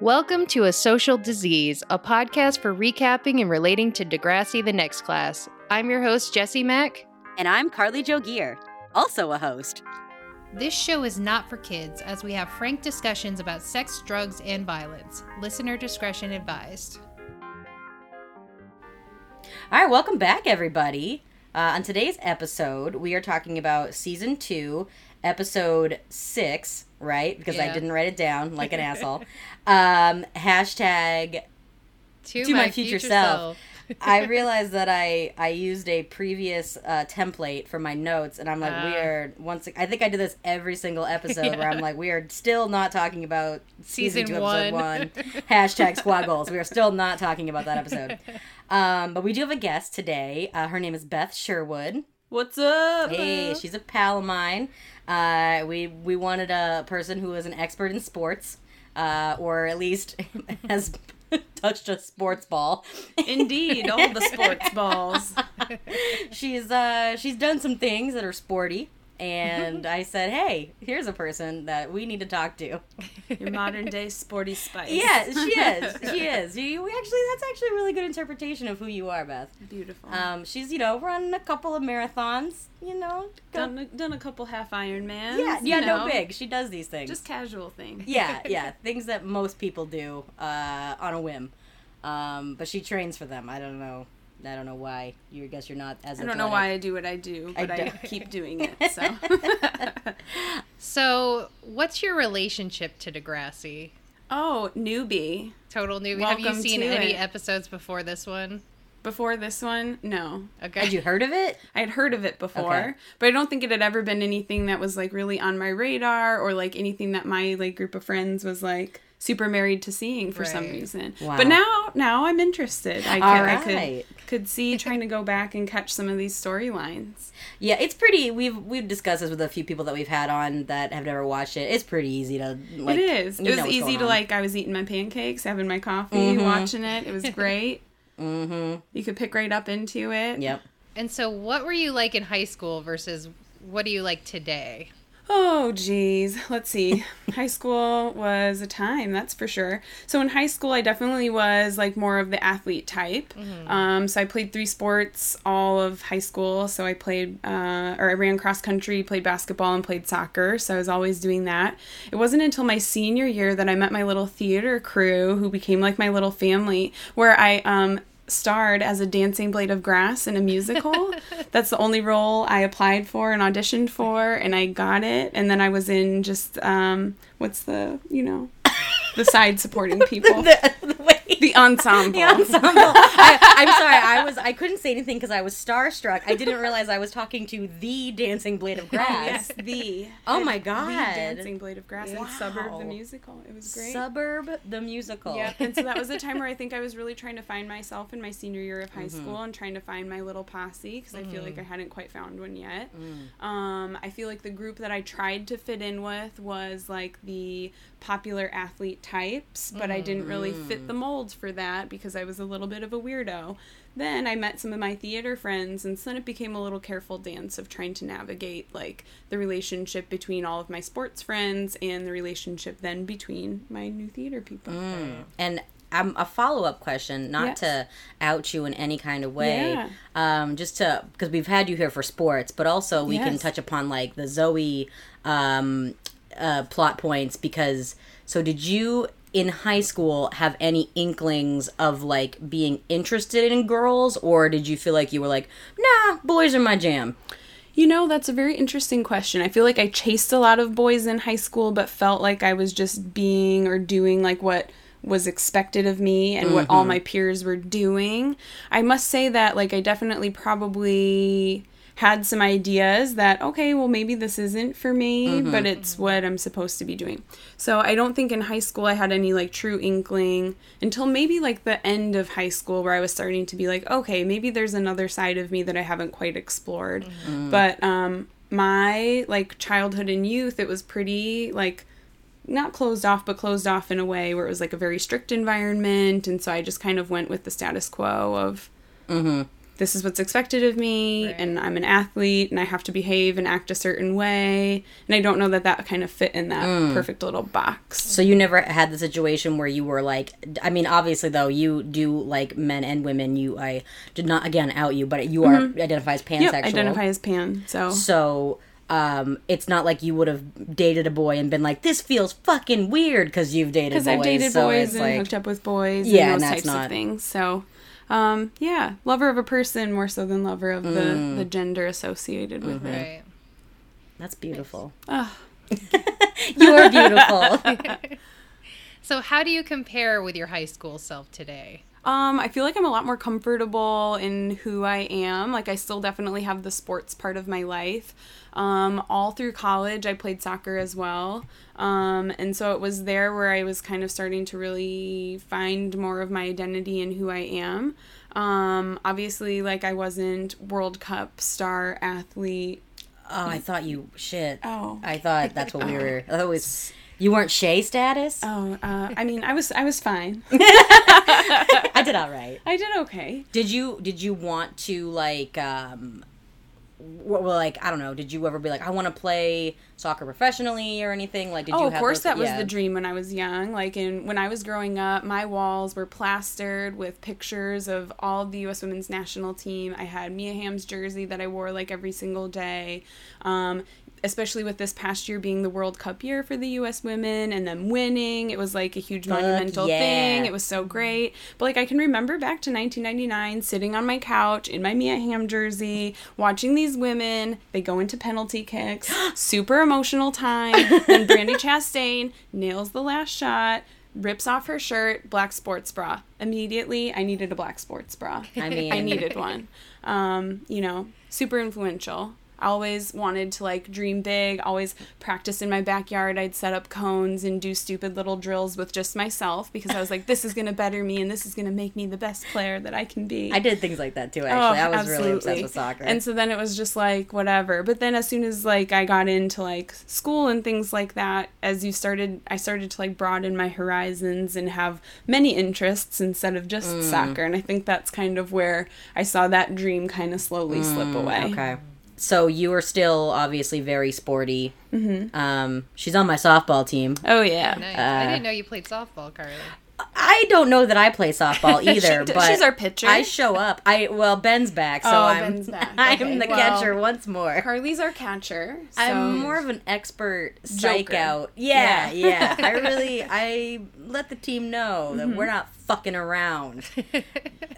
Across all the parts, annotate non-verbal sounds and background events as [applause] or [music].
Welcome to A Social Disease, a podcast for recapping and relating to Degrassi the Next Class. I'm your host, Jesse Mack. And I'm Carly Jo Gear, also a host. This show is not for kids, as we have frank discussions about sex, drugs, and violence. Listener discretion advised. All right, welcome back, everybody. Uh, on today's episode, we are talking about season two, episode six, right? Because I didn't write it down [laughs] like an asshole. Um, hashtag To, To my future self. I [laughs] realized that I I used a previous uh, template for my notes, and I'm like, we Ah. are once. I think I do this every single [laughs] episode where I'm like, we are still not talking about season, Season two, episode one. one. Hashtag squad goals. We are still not talking about that episode. Um, but we do have a guest today. Uh, her name is Beth Sherwood. What's up? Hey, she's a pal of mine. Uh, we we wanted a person who was an expert in sports, uh, or at least [laughs] has [laughs] touched a sports ball. Indeed, all the sports balls. [laughs] she's uh she's done some things that are sporty and i said hey here's a person that we need to talk to Your modern day sporty spice. yeah she is [laughs] she is you we actually that's actually a really good interpretation of who you are beth Beautiful. um she's you know run a couple of marathons you know go- done, a- done a couple half Ironmans. yeah yeah know, no big she does these things Just casual things. yeah [laughs] yeah things that most people do uh on a whim um but she trains for them i don't know i don't know why you guess you're not as I don't know why I do what I do, I but I, don't. keep [laughs] doing it. So [laughs] So, what's your relationship to Degrassi? Oh, newbie. Total newbie. Have you seen any it. episodes before this one? Before this one, no. Okay. had you heard of it I had heard of it before, Okay. but I don't think it had ever been anything that was like really on my radar or like anything that my like group of friends was like super married to seeing for some reason. Wow. But now, now I'm interested. I could, All I could could see trying to go back and catch some of these storylines. Yeah, it's pretty. We've we've discussed this with a few people that we've had on that have never watched it. It's pretty easy to like. it is. It was easy to on. like. I was eating my pancakes, having my coffee, watching it. It was [laughs] great. Mm-hmm. You could pick right up into it. Yep. And so, what were you like in high school versus what do you like today? Oh, geez. Let's see. [laughs] high school was a time, that's for sure. So in high school, I definitely was like more of the athlete type. Um, so I played three sports all of high school. So I played, uh, or I ran cross country, played basketball, and played soccer. So I was always doing that. It wasn't until my senior year that I met my little theater crew, who became like my little family, where I um, starred as a dancing blade of grass in a musical. [laughs] That's the only role I applied for and auditioned for, and I got it. And then I was in just um, what's the you know the side supporting [laughs] people, The, the [laughs] the ensemble. the ensemble. I, I'm sorry. I was I couldn't say anything because I was starstruck. I didn't realize I was talking to the dancing blade of [laughs] grass. Yes, the Oh my the God. dancing blade of grass and suburb the musical. It was great. Suburb the musical. Yep. And so that was a [laughs] time where I think I was really trying to find myself in my senior year of high Mm-hmm. school and trying to find my little posse because I feel like I hadn't quite found one yet. Mm. Um, I feel like the group that I tried to fit in with was like the popular athlete types, but I didn't really fit the molds for that because I was a little bit of a weirdo. Then I met some of my theater friends, and so then it became a little careful dance of trying to navigate like the relationship between all of my sports friends and the relationship then between my new theater people. And um, a follow up question, not Yes. to out you in any kind of way, Yeah. um, just to because we've had you here for sports, but also we can touch upon like the Zoe um, uh, plot points because. So did you in high school have any inklings of like being interested in girls, or did you feel like you were like, nah, boys are my jam? You know, that's a very interesting question. I feel like I chased a lot of boys in high school, but felt like I was just being or doing like what was expected of me and what all my peers were doing. I must say that, like, I definitely probably had some ideas that, okay, well, maybe this isn't for me, mm-hmm. but it's what I'm supposed to be doing. So I don't think in high school I had any like true inkling until maybe like the end of high school where I was starting to be like, okay, maybe there's another side of me that I haven't quite explored. Mm-hmm. But um my like childhood and youth, it was pretty like not closed off, but closed off in a way where it was like a very strict environment. And so I just kind of went with the status quo of mm-hmm. This is what's expected of me, and I'm an athlete, and I have to behave and act a certain way. And I don't know that that kind of fit in that Mm. perfect little box. So you never had the situation where you were like, I mean, obviously though you do like men and women. You, I did not again out you, but you are identify as pansexual. Mm-hmm. Yep, identify as pan. So So um, it's not like you would have dated a boy and been like, this feels fucking weird because you've dated because I've dated so boys and like, hooked up with boys Yeah, and and those that's types not- of things. So, um, yeah, lover of a person more so than lover of the, Mm. the gender associated with it. Right. that's beautiful. Ugh. [laughs] you are beautiful. [laughs] So, how do you compare with your high school self today? Um, I feel like I'm a lot more comfortable in who I am. Like I still definitely have the sports part of my life. Um, all through college, I played soccer as well. Um, and so it was there where I was kind of starting to really find more of my identity and who I am. Um, obviously, like I wasn't World Cup star athlete. oh, I thought you shit. Oh. I thought that's what we were. I was you weren't Shay status. Oh, uh, I mean, I was I was fine. [laughs] I did all right. I did okay. Did you did you want to like um w- well like I don't know, did you ever be like I want to play soccer professionally or anything? Like did oh, you of course, those- that was the dream when I was young. Like, in when I was growing up, my walls were plastered with pictures of all of the U.S. Women's National Team. I had Mia Hamm's jersey that I wore like every single day. Um, especially with this past year being the World Cup year for the U.S. women and them winning, it was like a huge Fuck monumental yeah. thing. It was so great. But like, I can remember back to 1999, sitting on my couch in my Mia Hamm jersey, watching these women. They go into penalty kicks, [gasps] super emotional time. then Brandi [laughs] Chastain nails the last shot. Rips off her shirt, black sports bra. Immediately, I needed a black sports bra. I mean I needed one. Um, you know, super influential. I always wanted to like dream big, always practice in my backyard. I'd set up cones and do stupid little drills with just myself because I was like, this is going to better me and this is going to make me the best player that I can be. I did things like that too actually. I was really obsessed Oh, absolutely. with soccer. And so then it was just like whatever. But then as soon as like I got into like school and things like that, as you started I started to like broaden my horizons and have many interests instead of just Mm. soccer. And I think that's kind of where I saw that dream kind of slowly slip away. Mm, Okay. So you are still obviously very sporty. Mm-hmm. Um, she's on my softball team. Oh yeah. Nice. Uh, I didn't know you played softball, Carly. I don't know that I play softball [laughs] either, She- but she's our pitcher. I show up. I well, Ben's back, so Oh, I'm Ben's back. [laughs] I'm the well, catcher once more. Carly's our catcher. So I'm more of an expert psych Joker. out. Yeah, yeah. Yeah. [laughs] I really I let the team know that Mm-hmm. we're not fucking around.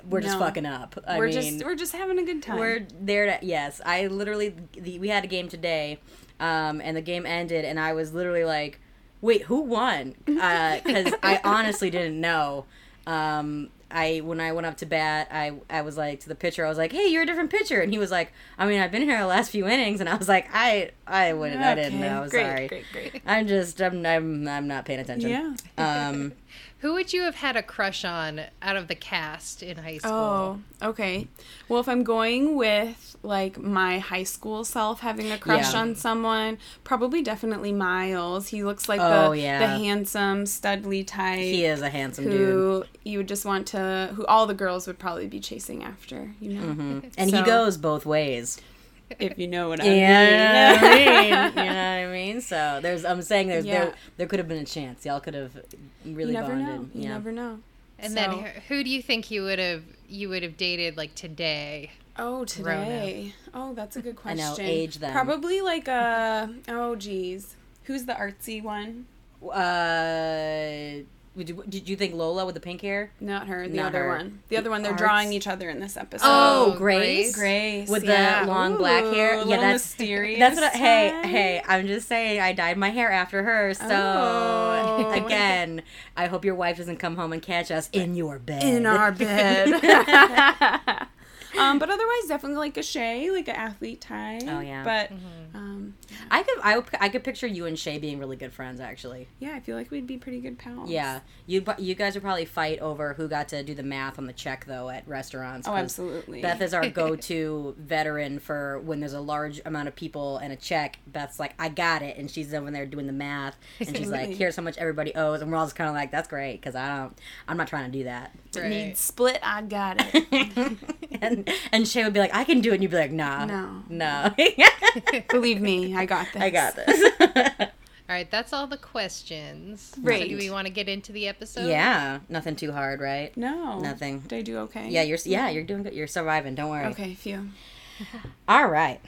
We're just fucking up. I we're mean, just we're just having a good time. we're there to yes. I literally the, we had a game today, um, and the game ended, and I was literally like, "Wait, who won?" [laughs] Because I honestly didn't know. Um, I when I went up to bat, I I was like to the pitcher, I was like, "Hey, you're a different pitcher," and he was like, "I mean, I've been here the last few innings," and I was like, "I I wouldn't, I didn't Okay, know. great, Sorry, Great, great. I'm just I'm I'm I'm not paying attention." Yeah. Um, Who would you have had a crush on out of the cast in high school? Oh, okay. Well, if I'm going with like my high school self having a crush Yeah. on someone, probably definitely Miles. He looks like Oh, the yeah. the handsome studly type. he is a handsome dude, who you would just want to who all the girls would probably be chasing after, you know. Mm-hmm. [laughs] and he goes both ways. If you know what I Yeah, mean. you know what I [laughs] mean. You know what I mean. So there's, I'm saying there's Yeah. there there could have been a chance. Y'all could have really you never bonded. know. You yeah. never know. And So- then who- who do you think you would have you would have dated like today? Oh, today. Oh, that's a good question. I know, question. age them. Probably like a. Oh, geez. Who's the artsy one? Uh, Would you, did you think Lola with the pink hair? Not her, the Not other her. one. The other one, they're Arts. drawing each other in this episode. Oh, Oh, Grace. Grace. With yeah. the long black hair. Yeah, that's mysterious. That's what. I, hey, hey. I'm just saying. I dyed my hair after her. So Oh. again, I hope your wife doesn't come home and catch us in your bed. In our [laughs] bed. [laughs] um, but otherwise, definitely like a Shay, like an athlete type. Oh, yeah. But um, I could I, would- I could picture you and Shay being really good friends actually. Yeah, I feel like we'd be pretty good pals. Yeah, you you guys would probably fight over who got to do the math on the check though at restaurants. Oh, 'cause absolutely. Beth is our [laughs] go-to veteran for when there's a large amount of people and a check. Beth's like, I got it, and she's over there doing the math, and she's like, here's how much everybody owes, and we're all just kind of like, that's great, because I don't, I'm not trying to do that. Right. Need split, I got it. [laughs] and and Shay would be like, I can do it, and you'd be like, Nah, No. no, [laughs] Believe me, I got this. I got this. [laughs] All right, that's all the questions. So do we want to get into the episode? yeah, nothing too hard, right? No. Nothing. Did I do okay? Yeah, you're yeah, you're doing good. You're surviving. Don't worry. Okay, phew. [laughs] All right.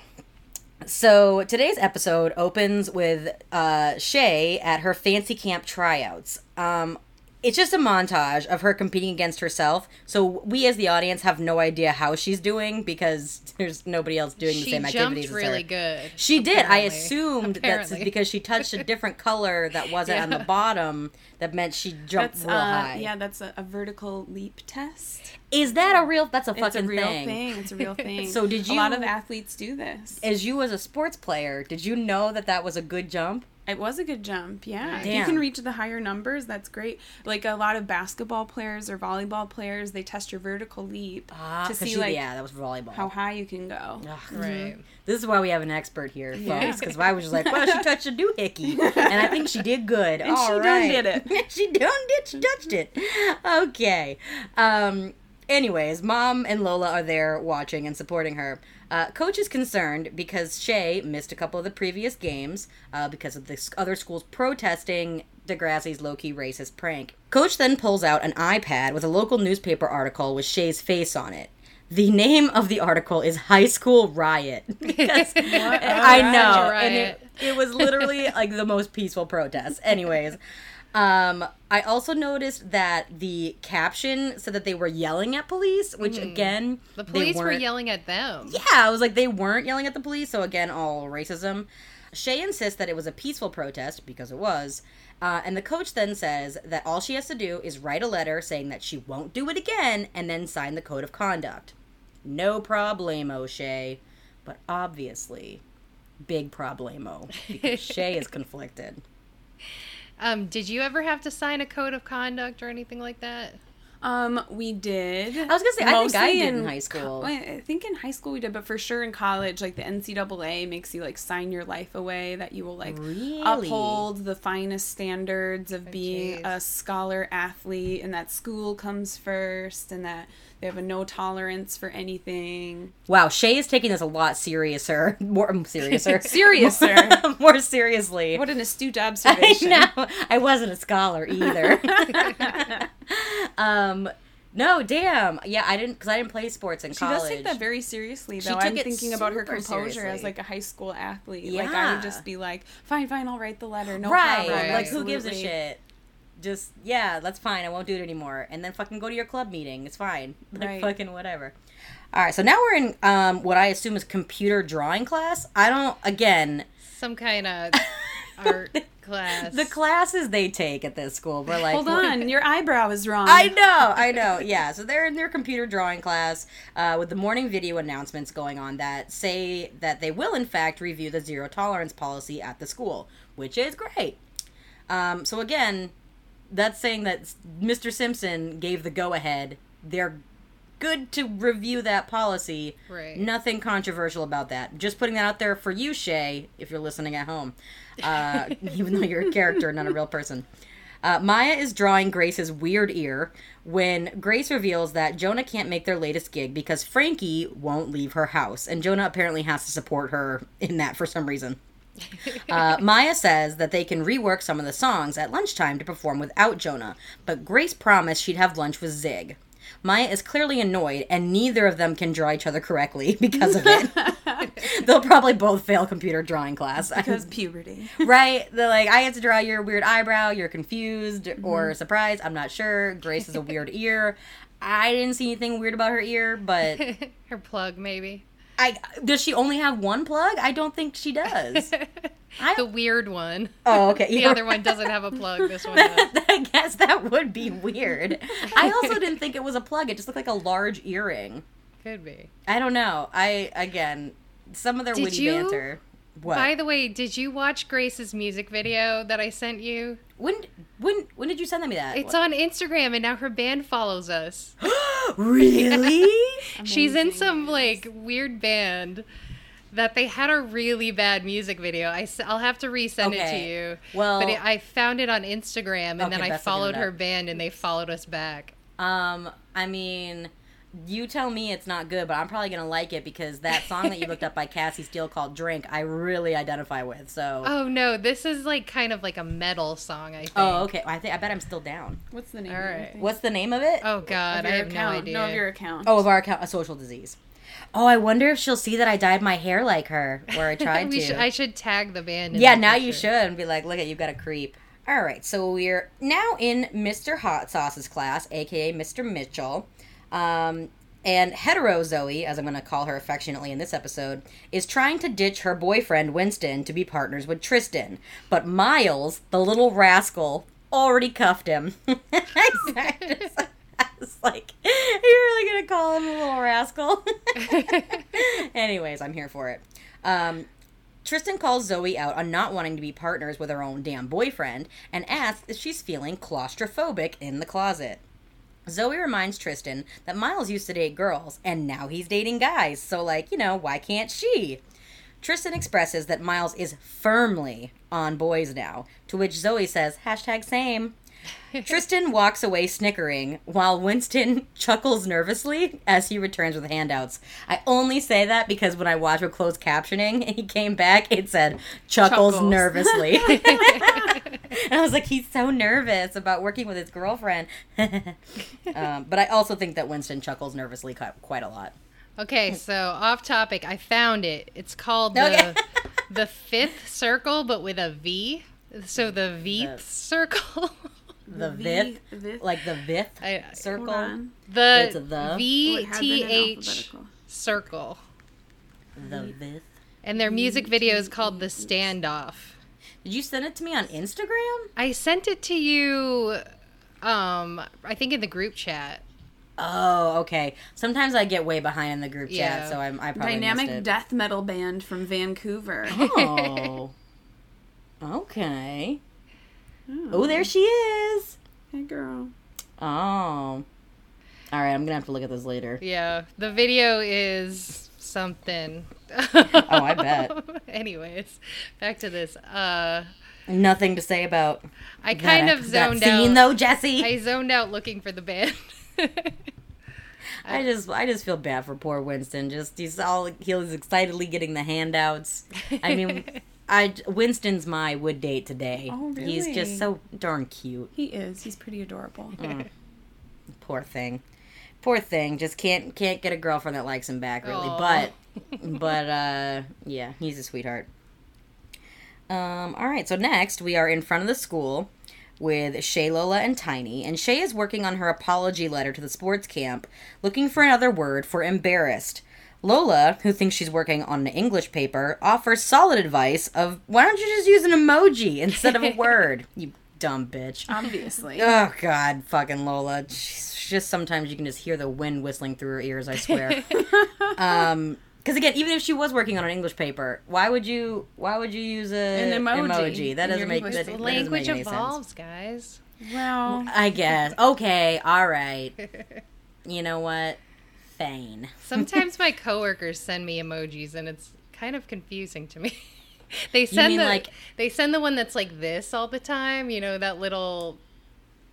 So today's episode opens with uh, Shay at her fancy camp tryouts. Um, it's just a montage of her competing against herself. So we, as the audience, have no idea how she's doing because there's nobody else doing the She same jumped activities. as her. really good. She did. I apparently. assumed that's because she touched a [laughs] different color that wasn't on the bottom. That meant she jumped That's real uh, high. yeah, that's a, a vertical leap test. Is that a real? That's a It's fucking a real thing. thing. It's a real [laughs] thing. So did you? A lot of athletes do this. As you as a sports player, did you know that that was a good jump? It was a good jump, yeah. If you can reach the higher numbers, that's great. Like a lot of basketball players or volleyball players, they test your vertical leap Ah, to see she- like yeah, that was volleyball. how high you can go. Ugh. Right. This is why we have an expert here, folks. Because I was just like, well, she [laughs] touched a doohickey, and I think she did good. And All she done did it. [laughs] she done did. She touched it. Okay. Um. Anyways, mom and Lola are there watching and supporting her. Uh, Coach is concerned because Shay missed a couple of the previous games uh, because of the other schools protesting Degrassi's low-key racist prank. Coach then pulls out an iPad with a local newspaper article with Shay's face on it. The name of the article is High School Riot. [laughs] Because [laughs] I know. And it, it was literally like the most peaceful protest. Anyways, um, I also noticed that the caption said that they were yelling at police, which again, Mm-hmm. The police were yelling at them. Yeah, I was like, they weren't yelling at the police. So again, all racism. Shay insists that it was a peaceful protest because it was. Uh, and the coach then says that all she has to do is write a letter saying that she won't do it again and then sign the code of conduct. No problemo, Shay. But obviously, big problemo because [laughs] Shay is conflicted. Um, did you ever have to sign a code of conduct or anything like that? Um, we did. I was gonna say, I think I did in high school. I I think in high school we did, but for sure in college, like the NCAA makes you like sign your life away that you will like Really? uphold the finest standards of being jeez. a scholar athlete, and that school comes first, and that they have a no tolerance for anything. Wow, Shay is taking this a lot seriouser, [laughs] more um, seriouser, [laughs] Seriouser. [laughs] more seriously. What an astute observation. I know. I wasn't a scholar either. um, no, damn. Yeah, I didn't because I didn't play sports in She college. does take that very seriously, She though. I'm thinking about her composure seriously. as like a high school athlete. Yeah. Like I would just be like, "Fine, fine, I'll write the letter. No right. problem." Like, who gives a shit? Just yeah, that's fine. I won't do it anymore. And then fucking go to your club meeting. It's fine. [laughs] Like Right. fucking whatever. All right, so now we're in um, what I assume is computer drawing class. I don't. Again, Some kind of [laughs] art class. the classes they take at this school were like Hold on, your eyebrow is wrong. I [laughs] know, I know. Yeah, so they're in their computer drawing class uh, with the morning video announcements going on that say that they will, in fact, review the zero tolerance policy at the school, which is great. Um, so again, that's saying that Mr. Simpson gave the go ahead. They're good to review that policy. Right. Nothing controversial about that. Just putting that out there for you, Shay, if you're listening at home. Uh, [laughs] even though you're a character, not a real person. Uh, Maya is drawing Grace's weird ear when Grace reveals that Jonah can't make their latest gig because Frankie won't leave her house. And Jonah apparently has to support her in that for some reason. Uh, Maya says that they can rework some of the songs at lunchtime to perform without Jonah, but Grace promised she'd have lunch with Zig. Maya is clearly annoyed, and neither of them can draw each other correctly [laughs] because of it. [laughs] They'll probably both fail computer drawing class. [laughs] because puberty. right? They're like, I have to draw your weird eyebrow, you're confused or surprised, I'm not sure. Grace has a weird ear. I didn't see anything weird about her ear, but Her plug, maybe. I does she only have one plug? I don't think she does. [laughs] I The weird one. Oh, okay. [laughs] The other one doesn't have a plug. This one does. [laughs] I guess that would be weird. I also didn't think it was a plug. It just looked like a large earring. Could be. I don't know. I again, some of their Did witty you- banter. What? By the way, did you watch Grace's music video that I sent you? when when when did you send me that? It's on Instagram and now her band follows us. [gasps] really? [laughs] She's in some like weird band that they had a really bad music video. I, will have to resend it to you. Well- but it, I found it on Instagram and Okay, then I followed her band and they followed us back. Um, I mean, you tell me it's not good, but I'm probably gonna like it because that song that you looked up by [laughs] Cassie Steele called "Drink" I really identify with. So. Oh no, this is like kind of like a metal song. I oh, think. Oh, okay. I think I bet I'm still down. What's the name? All of your right. What's the name of it? Oh God, I your have no idea. No, of your account. Oh, of our account, a social disease. Oh, I wonder if she'll see that I dyed my hair like her, or I [laughs] tried to. should, I should tag the band. in yeah, the now you should and be like, look at you've got a creep. All right, so we're now in Mr. Hot Sauce's class, aka Mr. Mitchell. Um, and hetero Zoe, as I'm going to call her affectionately in this episode, is trying to ditch her boyfriend Winston to be partners with Tristan. But Miles, the little rascal, already cuffed him. [laughs] I was like, are you really going to call him a little rascal? [laughs] Anyways, I'm here for it. Um, Tristan calls Zoe out on not wanting to be partners with her own damn boyfriend and asks if she's feeling claustrophobic in the closet. Zoe reminds Tristan that Miles used to date girls and now he's dating guys, so, like, you know, why can't she? Tristan expresses that Miles is firmly on boys now, to which Zoe says, hashtag same. Tristan walks away snickering while Winston [laughs] chuckles nervously as he returns with handouts. I only say that because when I watched with closed captioning and [laughs] he came back, it said chuckles, Chuckles. nervously. [laughs] and I was like, he's so nervous about working with his girlfriend. um, but I also think that Winston chuckles nervously quite, a lot. Okay, so off topic. I found it. It's called Okay. the the fifth circle, but with a V. So the Vth circle. The, V- vith, vith? like the vith I- Hold circle. on. It's The V T H V it had been T in H alphabetical. circle. The vith. And their music video is called The Standoff. Did you send it to me on Instagram? I sent it to you um I think in the group chat. Oh, okay. Sometimes I get way behind in the group chat, Yeah. so I'm, I probably Dynamic it. death metal band from Vancouver. Oh. [laughs] okay. Oh, there she is. Hey, girl. Oh. All right, I'm gonna have to look at this later. Yeah, the video is something. Oh, I bet. [laughs] Anyways, back to this. Uh Nothing to say about I kind that, of that zoned scene, out. though, Jesse. I zoned out looking for the band. [laughs] I just, I just feel bad for poor Winston. Just he's all he was excitedly getting the handouts. I mean, [laughs] I Winston's my would date today. Oh, really? He's just so darn cute. He is. He's pretty adorable. Poor thing. Poor thing. Just can't can't get a girlfriend that likes him back really. Aw. But [laughs] but uh yeah, he's a sweetheart. Um all right, so next we are in front of the school with Shay Lola and Tiny, and Shay is working on her apology letter to the sports camp, looking for another word for embarrassed. Lola, who thinks she's working on an English paper, offers solid advice of why don't you just use an emoji instead of a [laughs] word? You dumb bitch. Obviously. Oh God, fucking Lola. She's just sometimes you can just hear the wind whistling through her ears. I swear. [laughs] um, because again, even if she was working on an English paper, why would you? Why would you use a An emoji That doesn't make English that, paper. that doesn't make Language any sense. evolves, guys. Well, I guess. Okay. All right. [laughs] You know what? Fine. Sometimes my [laughs] coworkers send me emojis, and it's kind of confusing to me. [laughs] they send the like- they send the one that's like this all the time. You know that little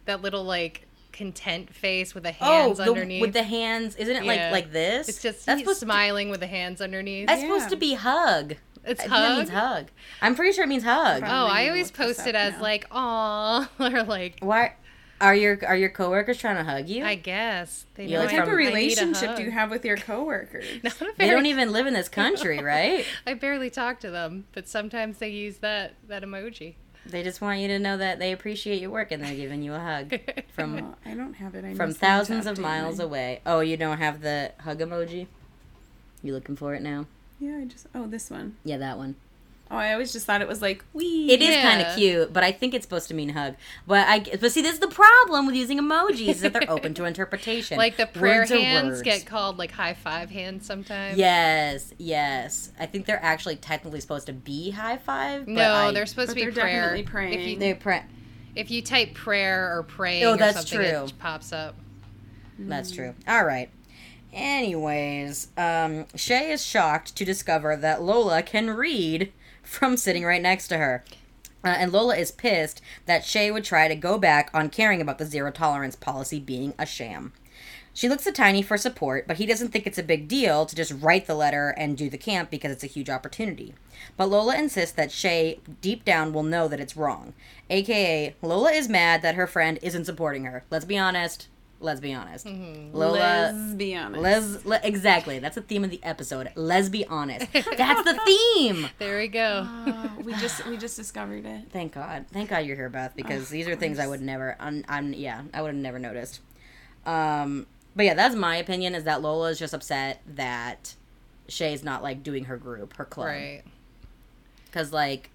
that little like content face with the oh, hands oh, the, underneath. with the hands. Isn't it Yeah. like like this? it's just that's he's supposed to, smiling with the hands underneath. that's supposed to be hug. it's I think means hug. hug. I'm pretty sure it means hug. Oh, I always post it as now. like aw [laughs] or like Why? Are your are your coworkers trying to hug you? I guess they You know what type from- of I need a relationship do you have with your coworkers? [laughs] Not a they don't even live in this country, [laughs] right? I barely talk to them, but sometimes they use that that emoji. They just want you to know that they appreciate your work and they're giving you a hug [laughs] from I don't have it. I from thousands of miles mine. away. Oh, you don't have the hug emoji? You looking for it now? Yeah, I just. Oh, this one. Yeah, that one. Oh, I always just thought it was like we. It is Yeah. kind of cute, but I think it's supposed to mean hug. But I but see, this is the problem with using emojis is that they're open to [laughs] interpretation. Like the prayer Words hands get called like high five hands sometimes. Yes, yes. I think they're actually technically supposed to be high five. But No, I, they're supposed But to be they're prayer. definitely praying. If you, they pre- if you type prayer or praying Oh, or that's something, true. it pops up. That's true. All right. Anyways, um, Shay is shocked to discover that Lola can read from sitting right next to her. Uh, and Lola is pissed that Shay would try to go back on caring about the zero tolerance policy being a sham. She looks to Tiny for support, but he doesn't think it's a big deal to just write the letter and do the camp because it's a huge opportunity. But Lola insists that Shay, deep down, will know that it's wrong. AKA, Lola is mad that her friend isn't supporting her. Let's be honest. Let's be honest. Lola. Let's be honest. Les, le, exactly. That's the theme of the episode. Let's be honest. That's the theme. [laughs] There we go. Oh, [laughs] we just we just discovered it. Thank God. Thank God you're here, Beth, because these are things I would never. I'm, I'm. Yeah, I would have never noticed. Um, but yeah, that's my opinion. Is that Lola is just upset that Shay's not like doing her group, her club, right. because like,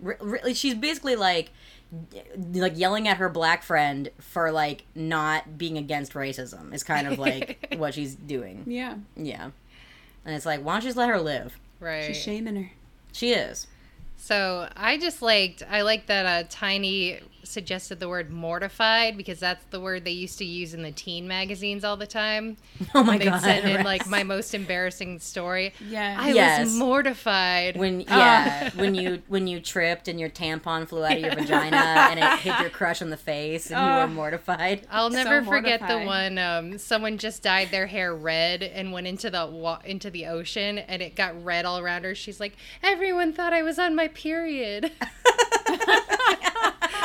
re- really, she's basically like, like yelling at her black friend for like not being against racism. Is kind of like [laughs] what she's doing. Yeah, Yeah, and it's like, why don't you just let her live? Right. she's shaming her. She is. So I just liked I like that uh, Tiny suggested the word mortified because that's the word they used to use in the teen magazines all the time. [laughs] Oh my They'd god. send in like my most embarrassing story. Yeah. I Yes. was mortified. when [laughs] yeah, when you when you tripped and your tampon flew out of your vagina and it hit your crush on the face and you Oh. were mortified. I'll So never forget the one um, someone just dyed their hair red and went into the wa- into the ocean and it got red all around her. She's like, "Everyone thought I was on my period." [laughs]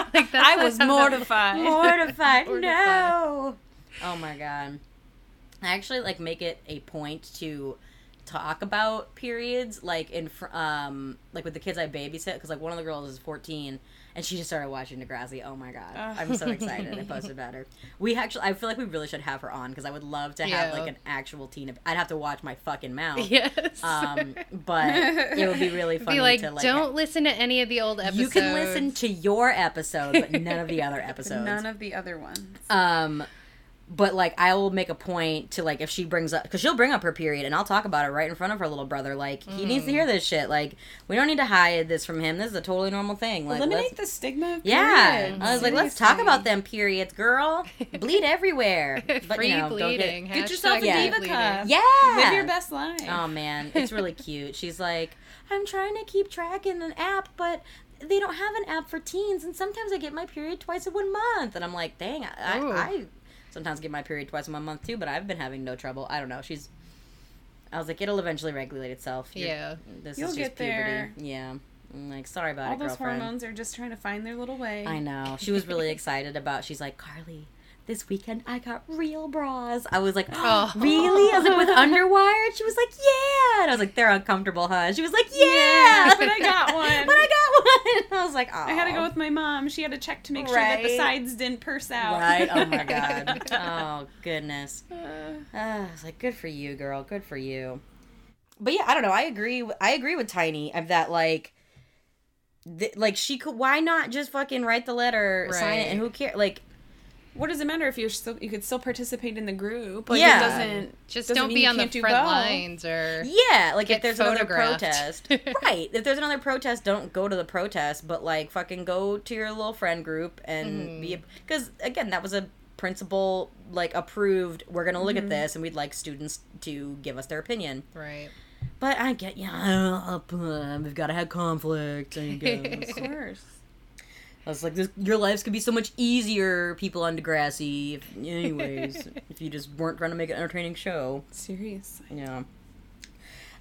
[laughs] like that's I was Mortified. [laughs] mortified. [laughs] Mortified. No. Oh my god. I actually like make it a point to talk about periods like in fr- um like with the kids I babysit because like one of the girls is 14 and she just started watching Degrassi. Oh my god. I'm so excited. I posted about her. [laughs] We actually I feel like we really should have her on because I would love to have Yeah. like an actual teen I'd have to watch my fucking mouth. [laughs] Yes. Um but it would be really funny Be like, to like don't listen to any of the old episodes. you can listen to your episode but none of the other [laughs] episodes. None of the other ones. Um, but like I will make a point to like if she brings up because she'll bring up her period and I'll talk about it right in front of her little brother. Like he needs to hear mm. this shit. Like we don't need to hide this from him. This is a totally normal thing. Like Eliminate let's- the stigma. Of yeah. periods. I was like, let's talk about them periods, girl. Bleed [laughs] everywhere. But Free you know, don't get- bleeding. Get yourself a Yeah. diva cup. Yeah. Live your best life. Oh man, it's really [laughs] cute. She's like, I'm trying to keep track in an app, but they don't have an app for teens, and sometimes I get my period twice in one month. And I'm like, dang, I, Ooh. I sometimes get my period twice in one month too, but I've been having no trouble. I don't know. She's, I was like, it'll eventually regulate itself. You're- Yeah. this You'll is just get there. puberty. Yeah. I'm like, sorry about All it, those girlfriend. hormones are just trying to find their little way. I know. She was really [laughs] excited about. She's like, Carly, this weekend I got real bras. I was like, Oh. [gasps] really? I was like, with underwire? She was like, yeah. And I was like, they're uncomfortable, huh? She was like, yeah. [laughs] but I got one. but I got one. [laughs] I was like, oh. I had to go with my mom. She had to check to make sure that the sides didn't purse out. Right? Oh my [laughs] god. Oh goodness. [sighs] Uh, Uh, I was like, good for you, girl. Good for you. But yeah, I don't know. I agree. I agree with Tiny of that. Like, th- like she could. Why not just fucking write the letter, sign it, and who cares? Like, what does it matter if you're still you could still participate in the group? Like, Yeah. it doesn't Just doesn't don't be on the front lines or yeah, like if there's another protest, [laughs] right? If there's another protest, don't go to the protest, but like fucking go to your little friend group and be because again, that was a principal like approved. We're gonna look at this, and we'd like students to give us their opinion. right. But I get, yeah, uh, we've got to have conflict. I guess. [laughs] Of course. I was like, this, your lives could be so much easier, people on Degrassi. If, anyways, [laughs] if you just weren't trying to make an entertaining show. Seriously. Yeah.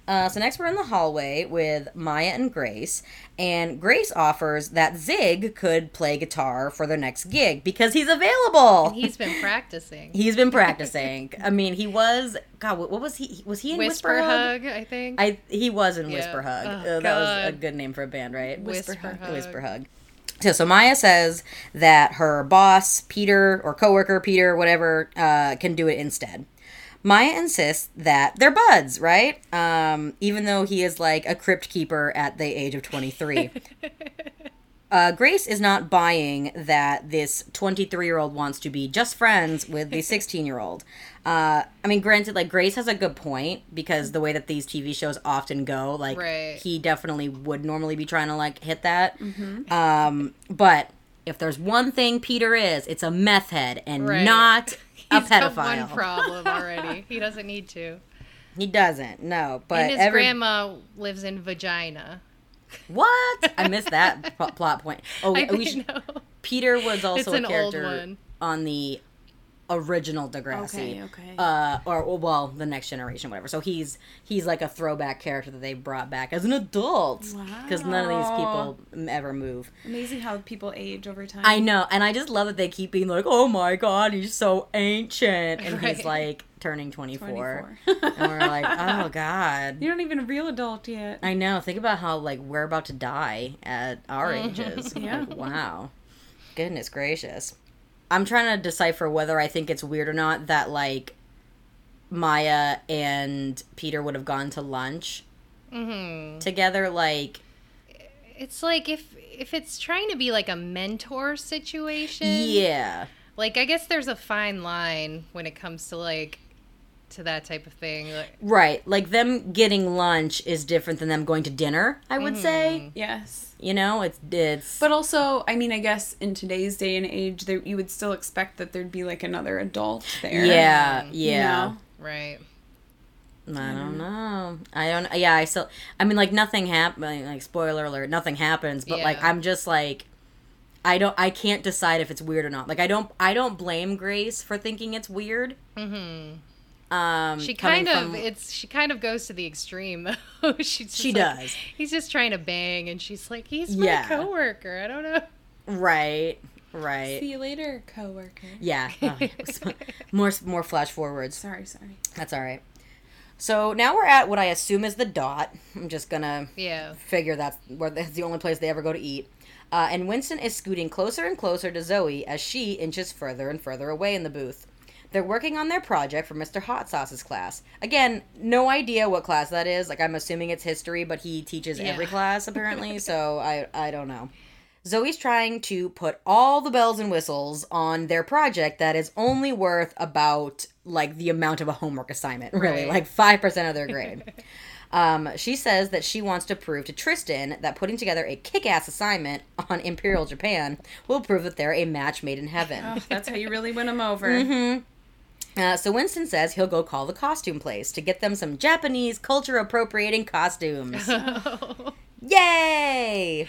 Uh, so next we're in the hallway with Maya and Grace, and Grace offers that Zig could play guitar for their next gig because he's available. He's been practicing. He's been practicing. [laughs] I mean, he was God. What, what was he? Was he in Whisper, Whisper, hug, I think. I he was in Yeah. Whisper Hug. Oh, Uh, that was a good name for a band, right? Whisper, Whisper hug. Whisper Hug. So, so Maya says that her boss, Peter, or coworker, Peter, whatever, uh, can do it instead. Maya insists that they're buds, right? Um, even though he is like a crypt keeper at the age of 23. [laughs] uh, Grace is not buying that this 23 year old wants to be just friends with the 16 year old. Uh, I mean, granted, like Grace has a good point because the way that these TV shows often go, like Right. he definitely would normally be trying to like hit that. Um, but if there's one thing Peter is, it's a meth head and Right. not [laughs] a pedophile. one problem [laughs] already. he doesn't need to. He doesn't. No, but and his every- grandma lives in vagina. What? I missed that [laughs] pl- plot point. Oh, I we should, know. Peter was also It's a character on the original Degrassi. Okay, okay. Uh, or well, the next generation, whatever. So he's he's like a throwback character that they brought back as an adult because none of these people ever move. Amazing how people age over time. I know, and I just love that they keep being like, "Oh my god, he's so ancient," and he's like turning twenty four, 24. [laughs] and we're like, "Oh god." You're not even a real adult yet. I know. Think about how like we're about to die at our ages. [laughs] Yeah. Like, wow. Goodness gracious. I'm trying to decipher whether I think it's weird or not that like Maya and Peter would have gone to lunch hmm together. Like, It's like if if it's trying to be like a mentor situation. yeah, Like I guess there's a fine line when it comes to like to that type of thing. Like, right. Like them getting lunch is different than them going to dinner. I would say. Mm-hmm. Yes. You know, it's it's. But also, I mean, I guess in today's day and age, there you would still expect that there'd be like another adult there. yeah, mm-hmm. you yeah. know? right. I don't mm-hmm. know. I don't. Yeah, I still. I mean, like nothing happened. Like spoiler alert, nothing happens. But like, I'm just like, I don't. I can't decide if it's weird or not. Like, I don't. I don't blame Grace for thinking it's weird. hmm Um, She kind of from- it's she kind of goes to the extreme [laughs] though. she's She like- does. He's just trying to bang, and she's like, he's my Yeah. coworker. I don't know. right, right. See you later, coworker. Yeah. [laughs] Oh, more more flash forwards. Sorry, sorry. That's all right. So now we're at what I assume is the dot. I'm just gonna Yeah. figure that's where that's the only place they ever go to eat. Uh, and Winston is scooting closer and closer to Zoe as she inches further and further away in the booth. They're working on their project for Mr. Hot Sauce's class. Again, no idea what class that is. Like I'm assuming it's history, but he teaches every class apparently, [laughs] so I I don't know. Zoe's trying to put all the bells and whistles on their project that is only worth about like the amount of a homework assignment, really, Right. like 5% of their [laughs] grade. um, she says that she wants to prove to Tristan that putting together a kick ass assignment on Imperial Japan will prove that they're a match made in heaven. Oh, that's how you really win them over. [laughs] Mm-hmm. Uh, so Winston says he'll go call the costume place to get them some Japanese culture appropriating costumes. [laughs] Yay!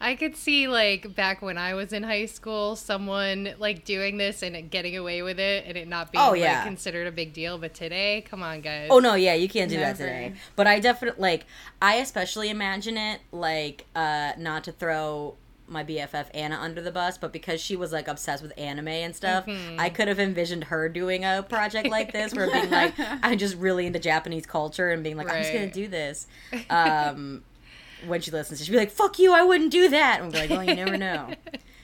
I could see like back when I was in high school, someone like doing this and getting away with it, and it not being Oh, yeah. like, considered a big deal. But today, come on, guys. Oh no, yeah, you can't do that today. But I definitely like I especially imagine it like uh not to throw my BFF Anna under the bus, but because she was like obsessed with anime and stuff, Mm-hmm. I could have envisioned her doing a project like this where being like [laughs] [laughs] I'm just really into Japanese culture and being like I'm just gonna do this. [laughs] Um when she listens, she'd be like, "Fuck you! I wouldn't do that." And we'll be like, "Well, you never know.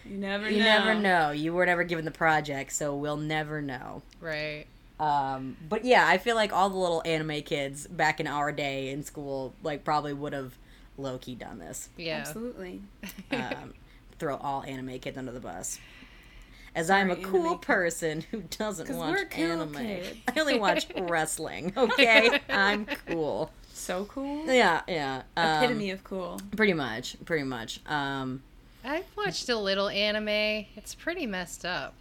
You never You know. never know. You were never given the project, so we'll never know." Right. Um, but yeah, I feel like all the little anime kids back in our day in school, like, probably would have low key done this. Yeah. Absolutely. [laughs] Um, throw all anime kids under the bus. As I'm a cool anime person who doesn't watch we're cool anime. kids. [laughs] I only watch [laughs] wrestling. Okay, I'm cool. So cool. Yeah, yeah. Um, Epitome of cool. Pretty much, pretty much. Um, I've watched a little anime. It's pretty messed up.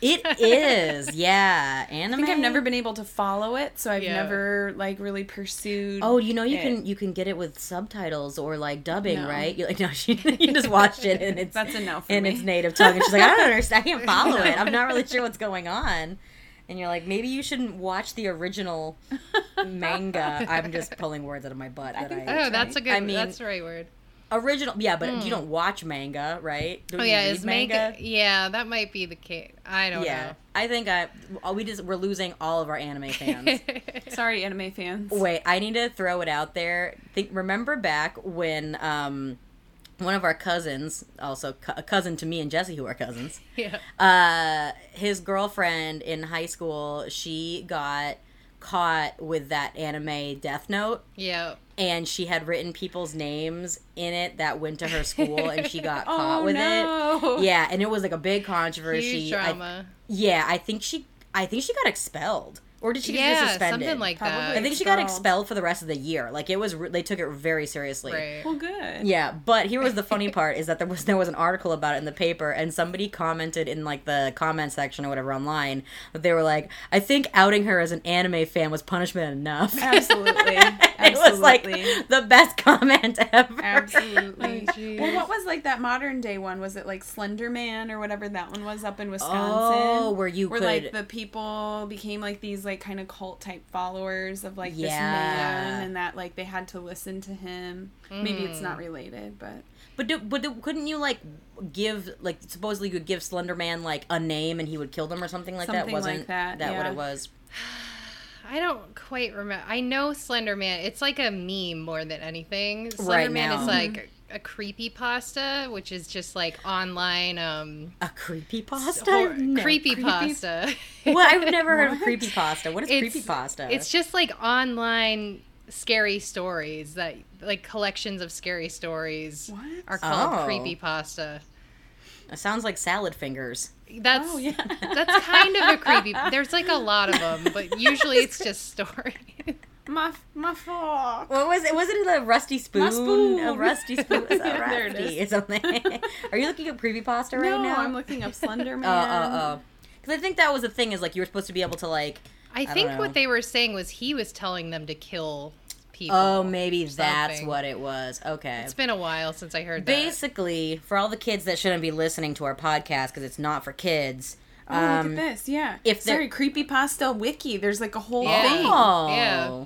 It [laughs] is, yeah. Anime. I think I've never been able to follow it, so I've Yeah. never like really pursued. Oh, you know you it. can you can get it with subtitles or like dubbing, No. right? You like no, she [laughs] you just watched it and it's That's a no in me. its native tongue, and she's like, I don't understand, I can't follow it. I'm not really [laughs] sure what's going on. And you're like, maybe you shouldn't watch the original manga. I'm just pulling words out of my butt. That I, think Oh, that's a good. I mean- that's the right word. Original, yeah, but you don't watch manga, right? Don't Oh yeah, is manga? Yeah, that might be the case. I don't Yeah, I think I we just we're losing all of our anime [laughs] fans. Sorry, anime fans. Wait, I need to throw it out there. Think, remember back when um, one of our cousins, also a cousin to me and Jesse, who are cousins, [laughs] yeah. uh, his girlfriend in high school, she got caught with that anime Death Note. Yeah. and she had written people's names in it that went to her school and she [laughs] got Oh, caught with no. it. Yeah, and it was like a big controversy. Huge I- drama. yeah, I think she I think she got expelled. Or did she get yeah, suspended? something like Probably. I that. think she got Expelled. expelled for the rest of the year. Like it was re- they took it very seriously. Right. Well, good. Yeah, but here was the funny part is that there was there was an article about it in the paper and somebody commented in like the comment section or whatever online that they were like, I think outing her as an anime fan was punishment enough. [laughs] Absolutely. it was like Absolutely. the best comment ever. Absolutely. [laughs] Oh, well, what was like that modern day one? Was it like Slender Man or whatever that one was up in Wisconsin? Oh, where you where could like the people became like these like kind of cult type followers of like this man, and that like they had to listen to him. Maybe it's not mm. related, but But do, but do, couldn't you like give like supposedly you could give Slender Man like a name and he would kill them or something like that? Something like Wasn't that, what yeah. it was? [sighs] I don't quite remember. I know Slender Man. It's like a meme more than anything. Slender Right Man now. is like mm-hmm. A, creepy pasta, which is just like online um A creepy pasta? No. creepy pasta. What? I've never heard of [laughs] creepy pasta. What is creepy pasta? It's just like online scary stories that like collections of scary stories What? are called Oh. creepy pasta. it sounds like salad fingers. That's Oh, yeah. that's kind of a creepy. [laughs] There's like a lot of them, but usually it's just stories. My my fork. What was it? Wasn't it a rusty spoon? spoon. A rusty spoon. [laughs] It's a There it rusty is. or something. [laughs] Are you looking up creepy pasta right no, now? No, I'm looking up [laughs] Slender Oh, Man. oh, oh. Because I think that was the thing is like you were supposed to be able to like. I don't think know. what they were saying was he was telling them to kill people. Oh, maybe that's what it was. Okay. It's been a while since I heard that. Basically, for all the kids that shouldn't be listening to our podcast because it's not for kids. Oh, look um, at this. Yeah. if they're- Sorry, creepypasta wiki. There's like a whole Yeah. thing. Oh. Yeah.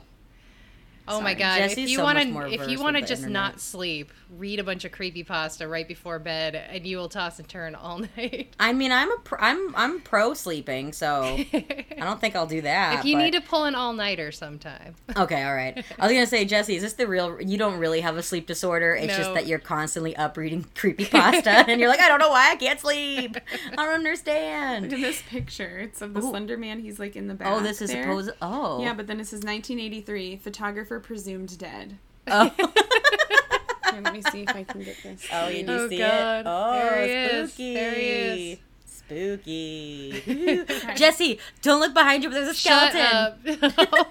Oh my Sorry. god! Jesse's if you so want to, if you want to just internet. not sleep, read a bunch of creepy pasta right before bed, and you will toss and turn all [laughs] night. I mean, I'm a pro, I'm I'm pro sleeping, so [laughs] I don't think I'll do that. if you but- need to pull an all nighter sometime, [laughs] Okay, all right. I was gonna say, Jesse, is this the real? You don't really have a sleep disorder. It's just that you're constantly up reading creepy pasta, and you're like, I don't know why I can't sleep. I don't Look understand. at this picture. It's of the Ooh. Slender Man. He's like in the oh, back. Oh, this is there. supposed. Oh, Yeah, but then it says 1983. Photographer presumed dead. [laughs] Oh, [laughs] Here, let me see if I can get this. oh you do Oh, see God. it? Oh, There he is. spooky. There he is. Spooky. [laughs] Jesse, don't look behind you. But there's a shut skeleton. up. no,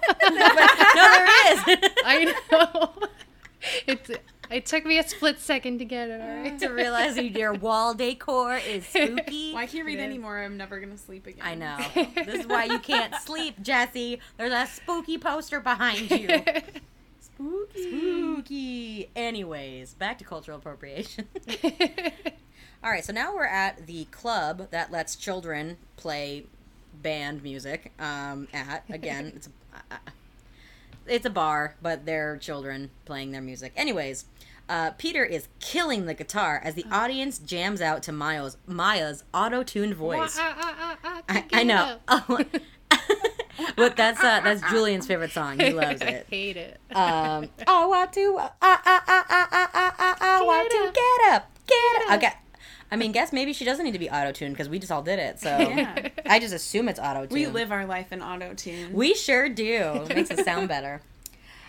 there is. I know. It it took me a split second to get it. All right. to realize your wall decor is [laughs] spooky. Well, I can't read anymore. I'm never gonna sleep again. I know. [laughs] This is why you can't sleep, Jesse. There's a spooky poster behind you. [laughs] Spooky. Spooky. Anyways, back to cultural appropriation. All right, so now we're at the club that lets children play band music. Um, at again, it's a, uh, it's a bar, but they're children playing their music. Anyways, uh, Peter is killing the guitar as the uh-huh. audience jams out to Maya's Maya's auto-tuned voice. Ah, ah, ah, I, I know. Oh. [laughs] but that's uh, that's Julian's favorite song. He loves it. [laughs] I it. hate it. Um, [laughs] I want to, uh, uh, uh, I, I, I, I, I, I, I want Get to up. get up, get up. Okay. I mean, guess maybe she doesn't need to be auto tuned because we just all did it. So Yeah. I just assume it's auto tuned. We live our life in auto tune. We sure do. It makes it sound better.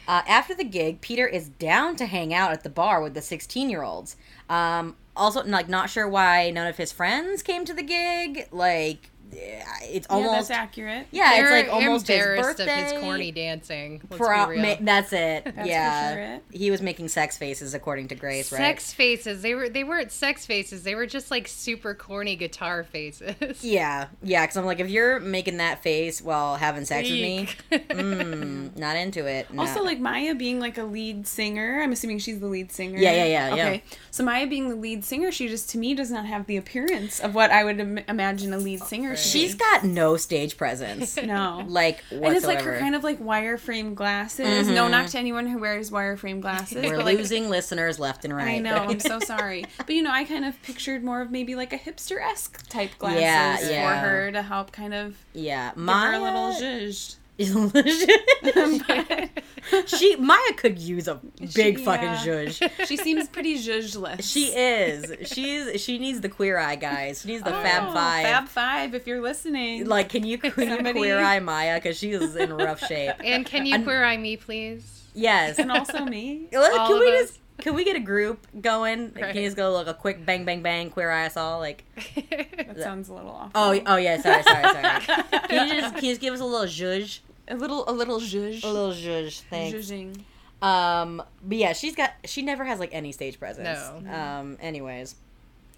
Uh, after the gig, Peter is down to hang out at the bar with the 16 year olds. Um, also, like, not sure why none of his friends came to the gig. Like, it's yeah, almost. that's accurate. Yeah, it's They're like almost his embarrassed birthday. of his corny dancing. Let's Pro- be real. ma- that's it. [laughs] for yeah, sure it. he was making sex faces according to Grace, right? sex faces. They were they weren't sex faces. They were just like super corny guitar faces. [laughs] Yeah, yeah. Because I'm like, if you're making that face while having sex with me, [laughs] mm, not into it. no. Also, like Maya being like a lead singer. I'm assuming she's the lead singer. Yeah, yeah, yeah, yeah. Okay, so Maya being the lead singer, she just to me does not have the appearance of what I would Im- imagine a lead singer. Should she's got no stage presence, [laughs] no. like whatsoever. And it's like her kind of like wireframe glasses. No mm-hmm. knock to anyone who wears wireframe glasses. We're but like, losing listeners left and right. I know. I'm so [laughs] sorry, but you know, I kind of pictured more of maybe like a hipster esque type glasses Yeah, yeah. for her to help kind of yeah, give her a little zhuzh. [laughs] she Maya could use a big She- fucking yeah. zhuzh. she seems pretty zhuzhless. She is. She's she needs the queer eye guys. She needs the Fab oh, Five. Fab Five, if you're listening. Like, can you, can you queer eye [laughs] Maya? Because she is in rough shape. And can you queer eye me, please? Yes. and also me. [laughs] Well, all can of we us. just can we get a group going? Right. Can you just go like a quick bang bang bang queer eye us all like? That sounds a little off. Oh oh yeah sorry sorry sorry. Can you just can you just give us a little zhuzh? A little, a little zhuzh. A little zhuzh. Thanks. Zhuzhing. Um, but yeah, she's got she never has like any stage presence. No. Um. Anyways,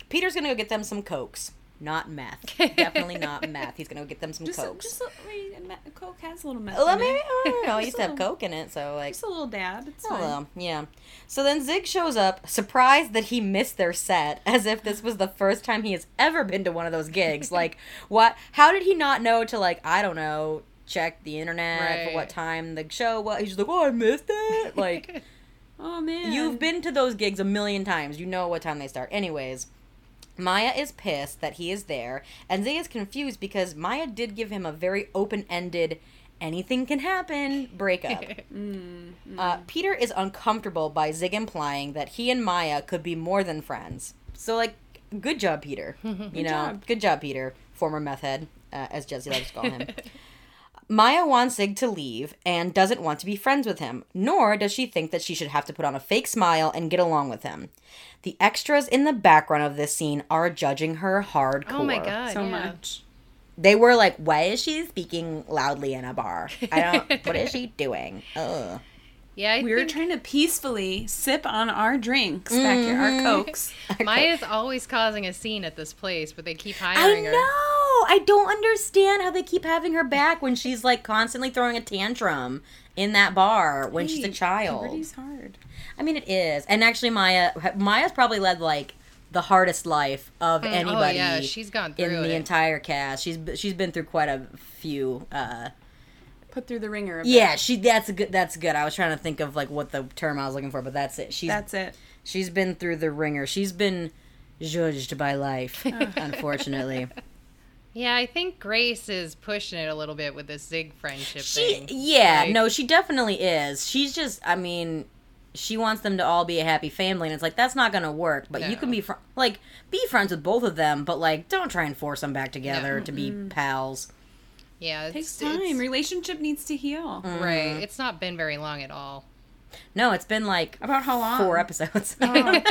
Peter's gonna go get them some cokes, not meth. [laughs] Definitely not meth. He's gonna go get them some Just, a, cokes. just a, wait, a Coke has a little meth. Well, in maybe it. I don't know. [laughs] I Just used a to have little- coke in it, so like Just a little dab. It's Oh fine. well, yeah. So then Zig shows up, surprised that he missed their set, [laughs] as if this was the first time he has ever been to one of those gigs. like, what? How did he not know to like? I don't know. Check the internet for what time the show was. He's just like, oh, I missed it. [laughs] Like, Oh man. you've been to those gigs a million times. You know what time they start. Anyways, Maya is pissed that he is there, and Zay is confused because Maya did give him a very open-ended, anything can happen breakup. Mm, [laughs] Uh, Peter is uncomfortable by Zig implying that he and Maya could be more than friends. So, like, good job, Peter. [laughs] You know, job. good job, Peter. Former meth head, uh, as Jesse likes to call him. Maya wants Zig to leave and doesn't want to be friends with him, nor does she think that she should have to put on a fake smile and get along with him. The extras in the background of this scene are judging her hardcore. oh my god. so yeah. much. They were like, "Why is she speaking loudly in a bar? I don't. [laughs] what is she doing? Ugh." Yeah, I We were trying to peacefully sip on our drinks back here, Mm-hmm. [laughs] our cokes. Maya's always causing a scene at this place, but they keep I hiring know. Her. I don't understand how they keep having her back when she's like constantly throwing a tantrum in that bar when she's a child. Puberty's hard. I mean, it is. And actually, Maya Maya's probably led like the hardest life of anybody Oh yeah, she's gone through in the it. entire cast. She's she's been through quite a few. uh Put through the ringer. A bit. Yeah, she. That's good. That's good. I was trying to think of like what the term I was looking for, but that's it. She's That's it. she's been through the ringer. She's been judged by life, [laughs] unfortunately. Yeah, I think Grace is pushing it a little bit with this Zig friendship She, thing. yeah, Like- no, she definitely is. She's just, I mean, she wants them to all be a happy family, and it's like that's not gonna work. But you can be fr- like be friends with both of them, but like don't try and force them back together to be pals. Yeah, it's, Takes it's- time. Relationship needs to heal. Mm. right. It's not been very long at all. No, it's been like About how long? four episodes. [laughs] Oh. [laughs]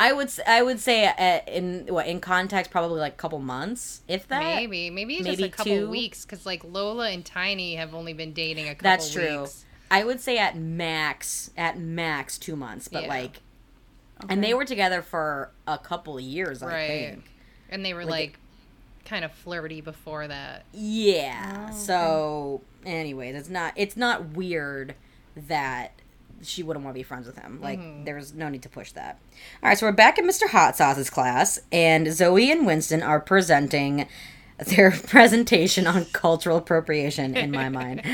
I would, s- I would say uh, in what in context probably like a couple months, if that. maybe, maybe just maybe a couple two. weeks because like Lola and Tiny have only been dating a couple That's true. weeks. I would say at max, at max two months, but Yeah. like, and they were together for a couple years, I Right. think. And they were Like- like, kind of flirty before that. Yeah. Oh, okay. So, anyways, it's not it's not weird that she wouldn't want to be friends with him. Like, Mm-hmm. there's no need to push that. All right, so we're back in Mr. Hot Sauce's class, and Zoe and Winston are presenting [laughs] their presentation on cultural appropriation. In my mind, [laughs]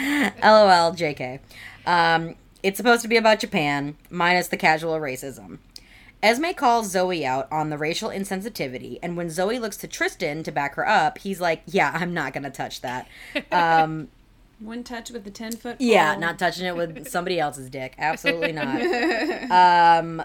LOL, JK. Um, it's supposed to be about Japan, minus the casual racism. Esme calls Zoe out on the racial insensitivity, and when Zoe looks to Tristan to back her up, he's like, "Yeah, I'm not gonna touch that." [laughs] Um, One touch with the ten foot. yeah, not touching it with [laughs] somebody else's dick. Absolutely not. [laughs] Um,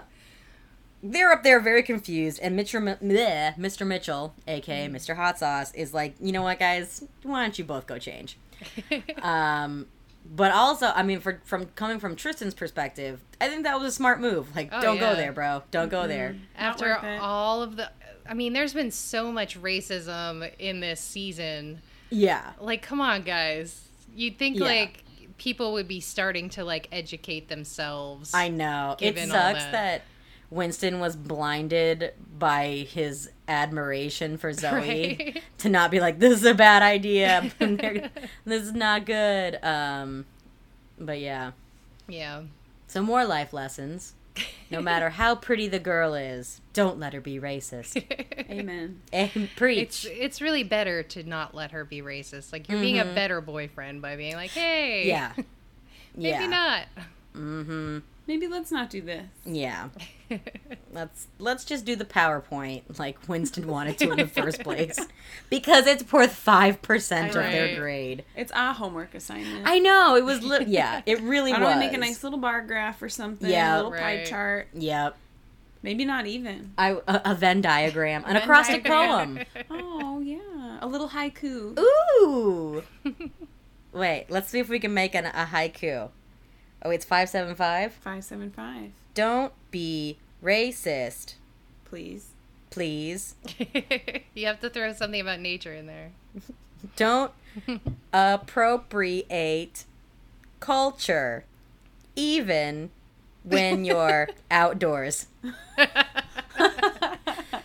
they're up there very confused, and Mr. M- bleh, Mr. Mitchell, aka Mr. Hot Sauce, is like, "You know what, guys? Why don't you both go change?" [laughs] Um, but also, I mean, for from coming from Tristan's perspective, I think that was a smart move. Like, Oh, don't go there, bro. Don't go there. After all of the, I mean, there's been so much racism in this season. Yeah. Like, come on, guys. You'd think Yeah. like people would be starting to like educate themselves. I know. It sucks that. that. Winston was blinded by his admiration for [laughs] Zoe Right. to not be like, this is a bad idea. [laughs] [laughs] this is not good. Um, but yeah. yeah. So more life lessons. No matter how pretty the girl is, don't let her be racist. [laughs] Amen. And It's preach. it's really better to not let her be racist. Like you're being a better boyfriend by being like, hey, Mm-hmm. Yeah. [laughs] maybe yeah. not. Mm-hmm. Maybe let's not do this. Yeah. let's let's just do the PowerPoint like Winston wanted to in the first place. [laughs] Because it's worth five percent of their grade. It's a homework assignment. I know, it was li- yeah, it really [laughs] Why was. don't I make a nice little bar graph or something? Yeah. a little pie chart. Yep. Maybe not even. I a, a Venn diagram, an [laughs] Venn acrostic diagram. poem. Oh yeah, a little haiku. Ooh. Wait, let's see if we can make an, a haiku. Oh, it's 575. Five seven five, Don't be racist, please. please. [laughs] you have to throw something about nature in there. Don't [laughs] appropriate culture, even when you're [laughs] outdoors.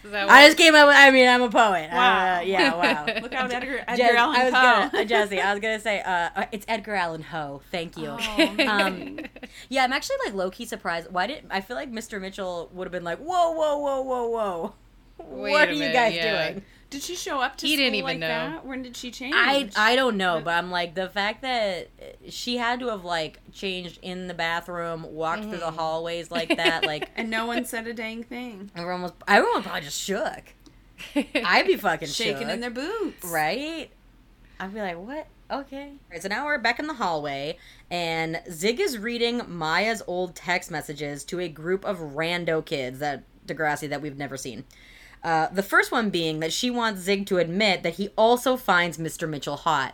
I just came up with, I mean, I'm a poet. Wow. Uh, yeah, [laughs] wow. Look out, Edgar, Edgar Jess- Allan I was Poe. gonna, uh, Jesse, I was gonna say, uh, uh, it's Edgar Allan Poe. Thank you. Oh, Um, yeah, I'm actually like low key surprised. Why did I feel like Mr. Mitchell would have been like, whoa, whoa, whoa, whoa, whoa. Wait what are you guys yeah. doing? Did she show up to He didn't even like know. that? When did she change? I I don't know, but I'm like the fact that she had to have like changed in the bathroom, walked through the mm-hmm. hallways like [laughs] that, like and no one said a dang thing. everyone was everyone probably just shook. I'd be fucking [laughs] Shaking shook, in their boots. right? I'd be like, what? Okay. So now we're back in the hallway, and Zig is reading Maya's old text messages to a group of rando kids that Degrassi that we've never seen. Uh, the first one being that she wants Zig to admit that he also finds Mr. Mitchell hot.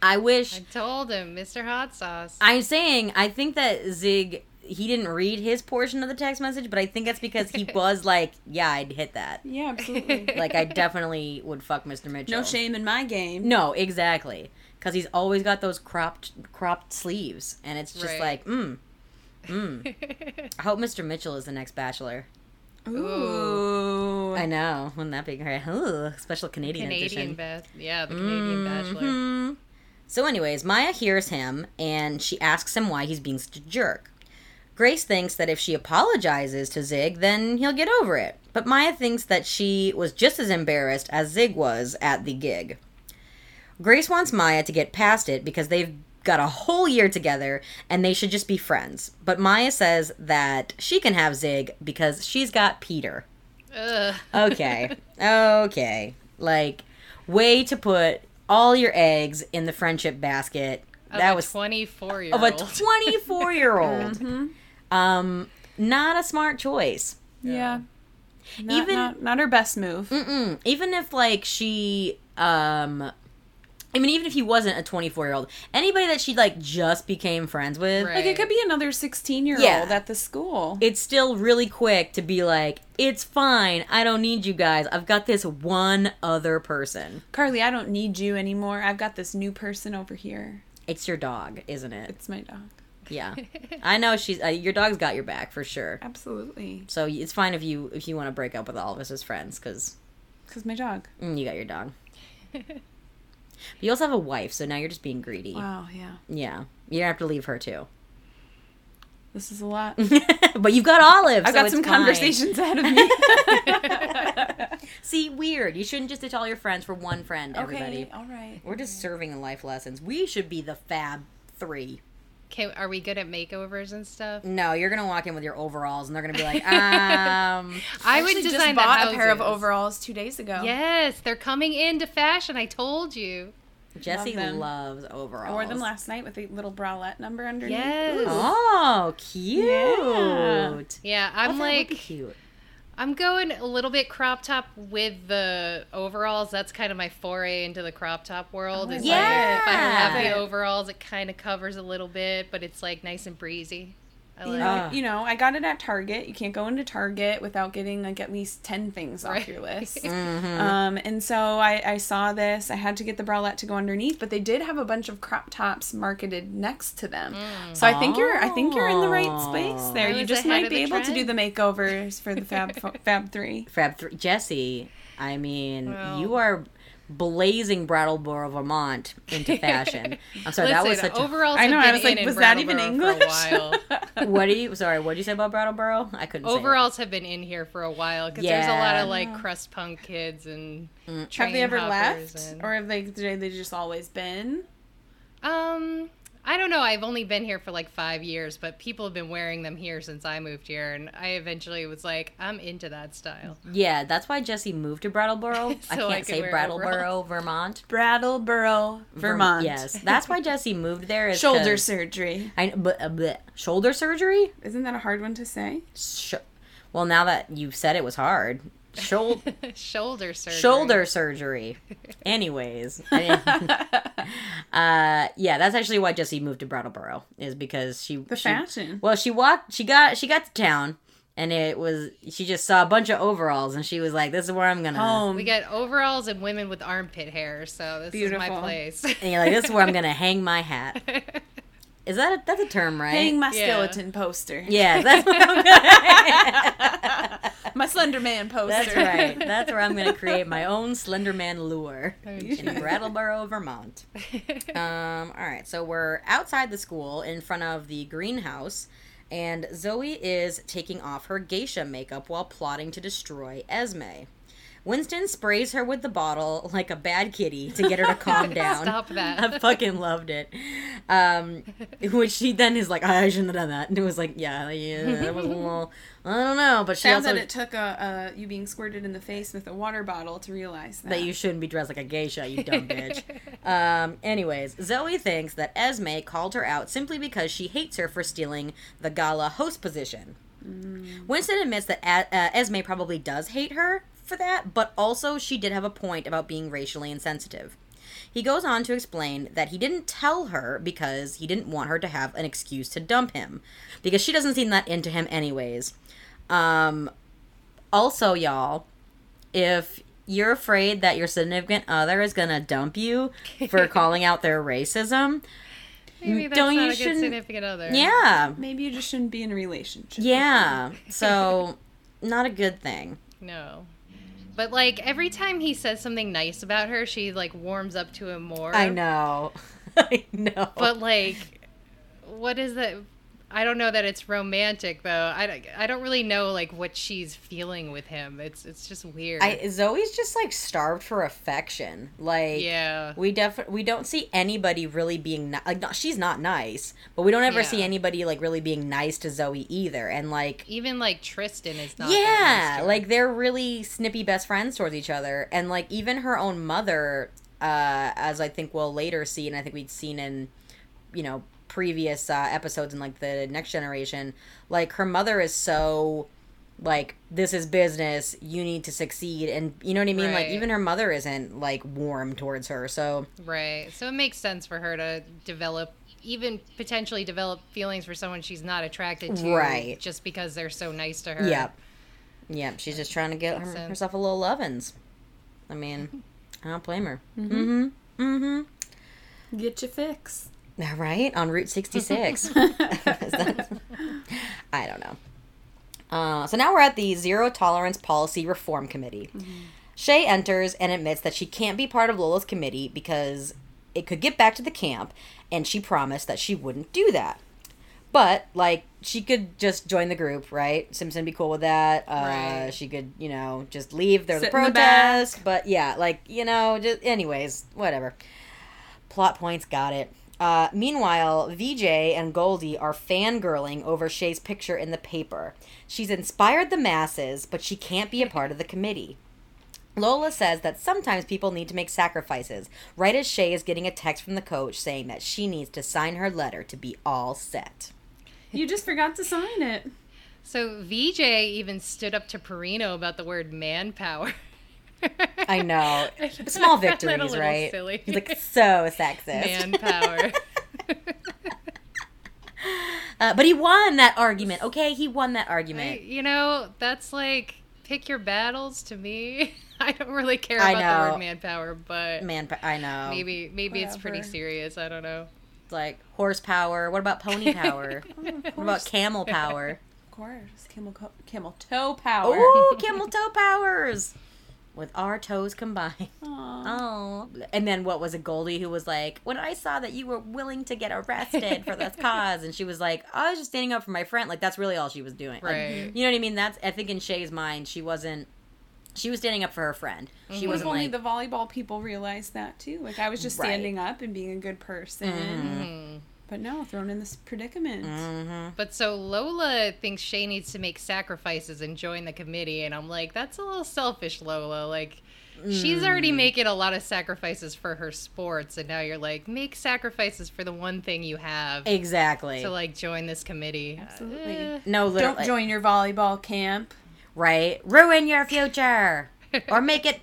I wish. I told him, Mr. Hot Sauce. I'm saying I think that Zig he didn't read his portion of the text message, but I think that's because he [laughs] was like, yeah, I'd hit that. Yeah, absolutely. [laughs] Like I definitely would fuck Mr. Mitchell. no shame in my game. No, exactly. Because he's always got those cropped cropped sleeves, and it's just Right. like, mm, mm. [laughs] I hope Mr. Mitchell is the next Bachelor. Ooh. I know, wouldn't that be great? Ooh, special Canadian, Canadian edition. Yeah, the Canadian Bachelor. Mhm. So, anyways, Maya hears him and she asks him why he's being such a jerk. Grace thinks that if she apologizes to Zig, then he'll get over it. But Maya thinks that she was just as embarrassed as Zig was at the gig. Grace wants Maya to get past it because they've got a whole year together and they should just be friends. But Maya says that she can have Zig because she's got Peter. Ugh. Okay. okay. Like, way to put all your eggs in the friendship basket. Of that a was 24 year of a 24 year old. [laughs] Mm-hmm. Um, not a smart choice. Yeah. Not, Even- not, not her best move. Mm-mm. Even if like she, um, I mean, even if he wasn't a 24 year old, anybody that she like just became friends with, Right. Like it could be another 16 year Yeah. old at the school. it's still really quick to be like, it's fine. I don't need you guys. I've got this one other person. Carly, I don't need you anymore. I've got this new person over here. It's your dog, isn't it? It's my dog. Yeah, [laughs] I know she's uh, your dog's got your back for sure. Absolutely. So it's fine if you if you want to break up with all of us as friends because Because my dog. you got your dog. [laughs] But you also have a wife, so now you're just being greedy. Wow, yeah. Yeah, you have to leave her too. This is a lot. [laughs] but you've got Olive. I've so got some fine. conversations ahead of me. [laughs] See, weird. You shouldn't just ditch all your friends for one friend. Everybody, okay, all right. we're just serving life lessons. We should be the Fab Three. Can, are we good at makeovers and stuff? No, you're gonna walk in with your overalls, and they're gonna be like, um, [laughs] I would design just the bought a pair of overalls two days ago. Yes, they're coming into fashion. I told you. Jesse Love loves overalls. I wore them last night with a little bralette number underneath. Yes. Oh, cute. Yeah. Yeah, Oh, I'm that would be like, cute. I'm going a little bit crop top with the overalls. That's kind of my foray into the crop top world. Oh, is Yeah. like if I have the overalls, it kind of covers a little bit, but it's like nice and breezy. I You like know, Ah. you know, I got it at Target. You can't go into Target without getting like at least ten things off your list. [laughs] Mhm. Um, and so I, I saw this. I had to get the bralette to go underneath, but they did have a bunch of crop tops marketed next to them. So I think you're I think you're in the right space there. You just might be the able to do the makeovers for the Fab [laughs] Fab Three. Fab three, Jesse. I mean, Well. you are blazing Brattleboro, Vermont into fashion. [laughs] I'm sorry, that was Listen, such. a... overalls. I know, I was like, was that even English? For a while. [laughs] What do you? Sorry, what did you say about Brattleboro? I couldn't. Overalls have been in here for a while because there's a lot of like crust punk kids and Mm. Have they ever left, and- or have they they they just always been? Um, I don't know. I've only been here for like five years, but people have been wearing them here since I moved here, and I eventually was like, I'm into that style. Yeah, that's why Jesse moved to Brattleboro. I [laughs] So I can't could say Brattleboro, Vermont. Brattleboro, Vermont. Yes, that's why Jesse moved there. Is Shoulder 'cause- surgery. I but, uh, bleh. shoulder surgery. Isn't that a hard one to say? Sh- well, now that you said it was hard, shoulder [laughs] Shoulder surgery. shoulder surgery. Anyways, [laughs] [laughs] uh, yeah, that's actually why Jesse moved to Brattleboro is because she The she- fashion. Well, she walked. She got she got to town. And it was she just saw a bunch of overalls and she was like, "This is where I'm gonna." Home. We got overalls and women with armpit hair, so this is my place. And you're like, "This is where I'm gonna hang my hat." Is that a, that's a term, right? Hang my Yeah. skeleton poster. Yeah, [laughs] that's where I'm gonna. My Slender Man poster. That's right. That's where I'm going to create my own Slenderman lure in should. Brattleboro, Vermont. Um, all right, so we're outside the school in front of the greenhouse, and Zoe is taking off her geisha makeup while plotting to destroy Esme. Winston sprays her with the bottle like a bad kitty to get her to [laughs] calm down. Stop that. [laughs] I fucking loved it. Um, which she then is like, I shouldn't have done that. And it was like, yeah, yeah, that was a little, I don't know. But she Found also that it took a, a you being squirted in the face with a water bottle to realize that. that you shouldn't be dressed like a geisha, you dumb [laughs] bitch. Um, anyways, Zoe thinks that Esme called her out simply because she hates her for stealing the gala host position. Winston admits that A- uh, Esme probably does hate her for that, but also she did have a point about being racially insensitive. He goes on to explain that he didn't tell her because he didn't want her to have an excuse to dump him, because she doesn't seem that into him anyways. Um, also, y'all, if you're afraid that your significant other is gonna dump you for [laughs] calling out their racism, Maybe that's Don't not you a good shouldn't- significant other. yeah, Maybe you just shouldn't be in a relationship. yeah. [laughs] So, not a good thing. No. But like every time he says something nice about her, she like warms up to him more. I know. [laughs] I know. But like, what is that? I don't know that it's romantic though. I, don't- I don't really know like what she's feeling with him. It's it's just weird. I Zoe's just like starved for affection. Like yeah. we def we don't see anybody really being ni- like no, she's not nice, but we don't ever Yeah. see anybody like really being nice to Zoe either. And like Even like Tristan is not. that nice yeah, like they're really snippy best friends towards each other, and like even her own mother, uh, as I think we'll later see, and I think we'd seen in, you know, previous uh, episodes in like the next generation, like her mother is so like this is business you need to succeed and you know what i mean like even her mother isn't like warm towards her so Right. So it makes sense for her to develop, even potentially develop feelings for someone she's not attracted to, Right. Just because they're so nice to her. yep yep she's just trying to get her, sense. herself a little lovin's i mean i don't blame her mm-hmm mm-hmm Get your fix. [laughs] Right, on Route 66. [laughs] [laughs] I don't know. Uh, so now we're at the Zero Tolerance Policy Reform Committee. Shay enters and admits that she can't be part of Lola's committee because it could get back to the camp, and she promised that she wouldn't do that. But, like, she could just join the group, right? Simpson be cool with that. Uh, Right. She could, you know, just leave. There's a Sit the protest. But, yeah, like, you know, just, anyways, whatever. Plot points, got it. Uh, meanwhile, VJ and Goldie are fangirling over Shay's picture in the paper. She's inspired the masses, but she can't be a part of the committee. Lola says that sometimes people need to make sacrifices, right as Shay is getting a text from the coach saying that she needs to sign her letter to be all set. You just forgot to sign it. So VJ even stood up to Perino about the word manpower. [laughs] [laughs] [laughs] I know. Small I [laughs] that a victories, right? silly. He's like, so sexist. manpower. Uh, but he won that argument, okay? He won that argument. you know, that's like pick your battles to me. I don't really care I about the know. word manpower, but Man, I know. maybe maybe it's pretty serious. I don't know. It's like horsepower. What about pony power? what about camel power? Of course, camel co- camel toe power. Ooh, camel toe powers. With our toes combined. Oh. And then what was it, Goldie, who was like, when I saw that you were willing to get arrested for this [laughs] cause, and she was like, I was just standing up for my friend. Like, that's really all she was doing. Like, Right. you know what I mean? That's, I think in Shay's mind, she wasn't, she was standing up for her friend. She Mm-hmm. Wasn't only like, the volleyball people realized that too. Like I was just Right. standing up and being a good person. Mm. But no, thrown in this predicament. Mm. But so Lola thinks Shay needs to make sacrifices and join the committee, and I'm like, that's a little selfish, Lola. Like, she's already making a lot of sacrifices for her sports, and now you're like, make sacrifices for the one thing you have Exactly. to like join this committee. Absolutely. Eh. no, literally. Don't join your volleyball camp. Right. Ruin your future. [laughs] or make it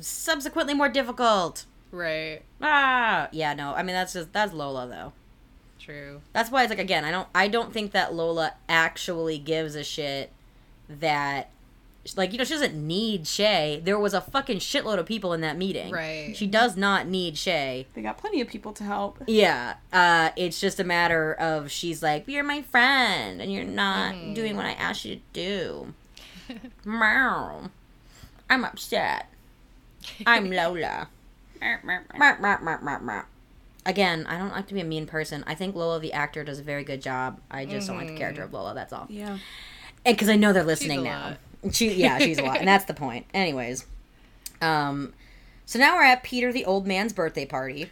subsequently more difficult. right. Ah. Yeah, no. I mean, that's just, that's Lola, though. True. That's why it's like, again, I don't, I don't think that Lola actually gives a shit that, like, you know, she doesn't need Shay. There was a fucking shitload of people in that meeting. Right. She does not need Shay. They got plenty of people to help. Yeah, uh, it's just a matter of she's like, you're my friend, and you're not Mm-hmm. doing what I asked you to do. [laughs] Meow. I'm upset. I'm [laughs] Lola. Again, I don't like to be a mean person. I think Lola, the actor, does a very good job. I just don't like the character of Lola. That's all. Yeah. And because I know they're listening now. She, yeah, she's a lot, and [laughs] that's the point. Anyways, um, so now we're at Peter the old man's birthday party.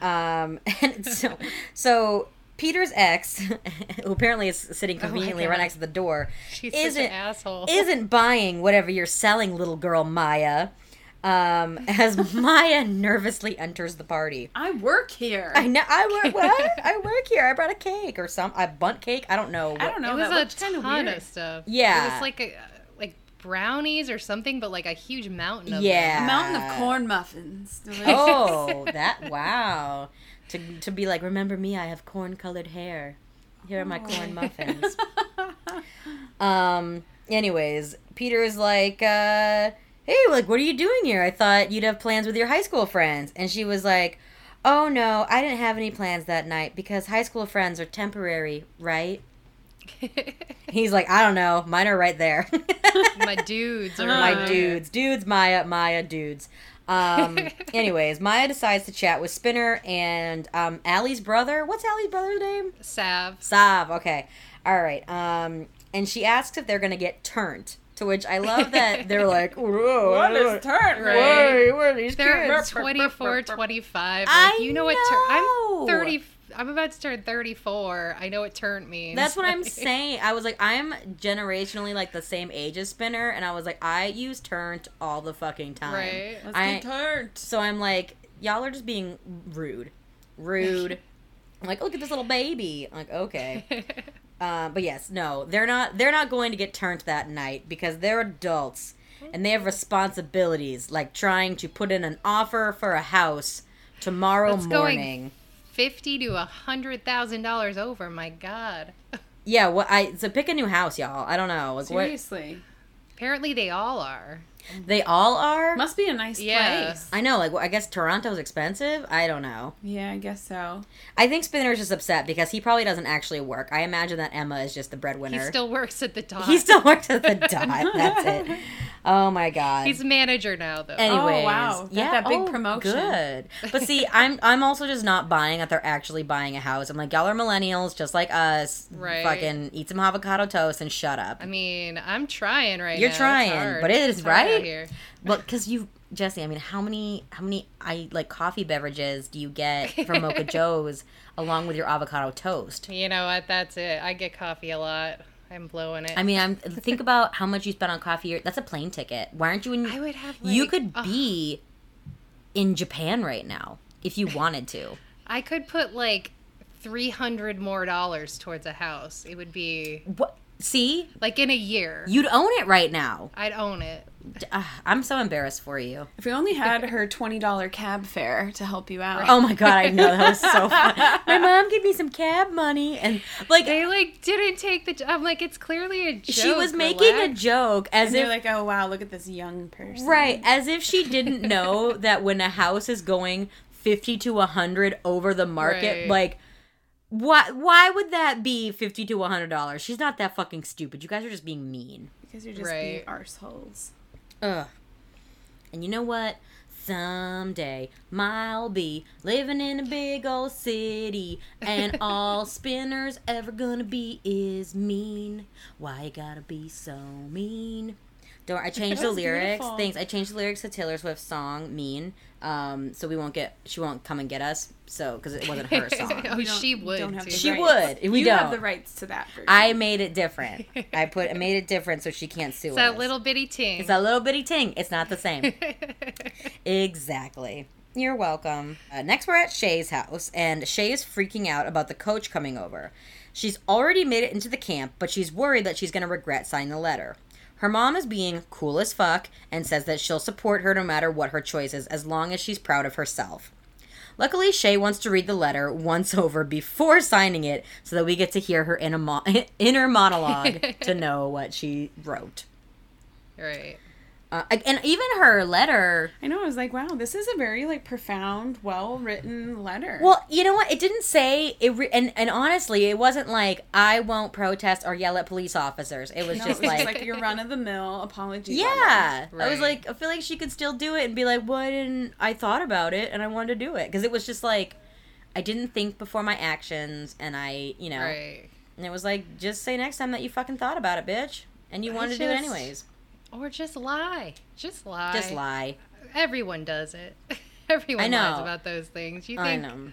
Um, [laughs] and so, so Peter's ex, [laughs] who apparently is sitting conveniently right next to the door, She's isn't such an asshole. isn't buying whatever you're selling, little girl Maya. Um, as [laughs] Maya nervously enters the party. I work here. I know. I work. [laughs] What? I work here. I brought a cake or some. I Bundt cake. I don't know. What, I don't know. it was that a looked kind of ton weird. of stuff. Yeah. It was like a like brownies or something, but like a huge mountain of Yeah. A mountain of corn muffins. [laughs] Oh, that wow. To to be like, remember me? I have corn colored hair. Here are my corn muffins. um. Anyways, Peter is like, uh, "Hey, like, what are you doing here? I thought you'd have plans with your high school friends." And she was like, "Oh no, I didn't have any plans that night because high school friends are temporary, right?" [laughs] He's like, "I don't know. Mine are right there." [laughs] my dudes are [laughs] my dudes, dudes, Maya, Maya, dudes. Um, anyways, Maya decides to chat with Spinner and um, Allie's brother. What's Allie's brother's name? Sav. Sav. Okay, all right. Um, and she asks if they're gonna get turned. To which I love that [laughs] they're like, "Whoa, What I don't- is turn? Right. Why? What are these They're kids?" 24, [laughs] 25. Like, I you know what? know. Tur- I'm 30. I'm about to turn 34. I know what turn means. That's what I'm [laughs] saying. I was like, I'm generationally like the same age as Spinner, and I was like, I use turned all the fucking time. Right. Let's I- get turned. So I'm like, y'all are just being rude. Rude. I'm like, look at this little baby. I'm like, okay. Uh, but yes, no, they're not. They're not going to get turned that night because they're adults and they have responsibilities, like trying to put in an offer for a house tomorrow That's going- morning. Fifty to a hundred thousand dollars over. My God. Yeah, Well, I so pick a new house, y'all. I don't know. Like what Seriously. Apparently, they all are. They all are. Must be a nice Yeah. place. I know. Like I guess Toronto's expensive. I don't know. Yeah, I guess so. I think Spinner's just upset because he probably doesn't actually work. I imagine that Emma is just the breadwinner. He still works at the top. He still works at the dot. That's it. [laughs] Oh my god. He's manager now, though. Anyways, Oh, wow. Got yeah, that big oh, promotion. Good, [laughs] but see, I'm I'm also just not buying that they're actually buying a house. I'm like, y'all are millennials, just like us. Right. Fucking eat some avocado toast and shut up. I mean, I'm trying right now. You're now. It's trying, hard. but it is, It's right? Here. Well, because you, Jesse, I mean, how many how many I like coffee beverages do you get from Mocha [laughs] Joe's along with your avocado toast? You know what? That's it. I get coffee a lot. I'm blowing it. I mean, I'm think about how much you spent on coffee. That's a plane ticket. Why aren't you in? I would have. you could be in Japan right now if you wanted to. [laughs] I could put like three hundred more dollars towards a house. It would be What? See, like in a year. you'd own it right now. I'd own it. Uh, I'm so embarrassed for you. If we only had her $20 cab fare to help you out. Oh my god, I know that was so [laughs] fun. My mom gave me some cab money, and like They like didn't take the. j- I'm like, it's clearly a joke. she was making a joke as And if like, oh wow, look at this young person. right, as if she didn't [laughs] know that when a house is going fifty to hundred over the market, Right. like. Why? Why would that be fifty to hundred dollars? She's not that fucking stupid. You guys are just being mean. Because you're just Right. being arseholes. Ugh. And you know what? Someday I'll be living in a big old city, and [laughs] all spinners ever gonna be is mean. Why you gotta be so mean? Don't I changed the lyrics? beautiful. Thanks. I changed the lyrics to Taylor Swift's song "Mean," um, so we won't get she won't come and get us. So because it wasn't her [laughs] song, oh, she would. don't have the She rights. would. We you don't. have the rights to that version. I made it different. I put I [laughs] made it different so she can't sue It's us. that little bitty ting. It's that little bitty ting. It's not the same. [laughs] exactly. You're welcome. Uh, next, we're at Shay's house, and Shay is freaking out about the coach coming over. She's already made it into the camp, but she's worried that she's going to regret signing the letter. Her mom is being cool as fuck and says that she'll support her no matter what her choice is as long as she's proud of herself. Luckily, Shay wants to read the letter once [laughs] over before signing it so that we get to hear her inner, mo- [laughs] inner monologue [laughs] to know what she wrote. right. Uh, and even her letter. I know. I was like, wow, this is a very like profound, well written letter. Well, you know what? It didn't say it, re- and and honestly, it wasn't like I won't protest or yell at police officers. It was no, just it was like, like your run of the mill apology. yeah. I was like, I feel like she could still do it and be like, why didn't I thought about it and I wanted to do it because it was just like I didn't think before my actions and I, you know, Right. and it was like just say next time that you fucking thought about it, bitch, and you wanted to do it anyways. Or just lie. Just lie. Just lie. Everyone does it. [laughs] Everyone I know. lies about those things. You I think know.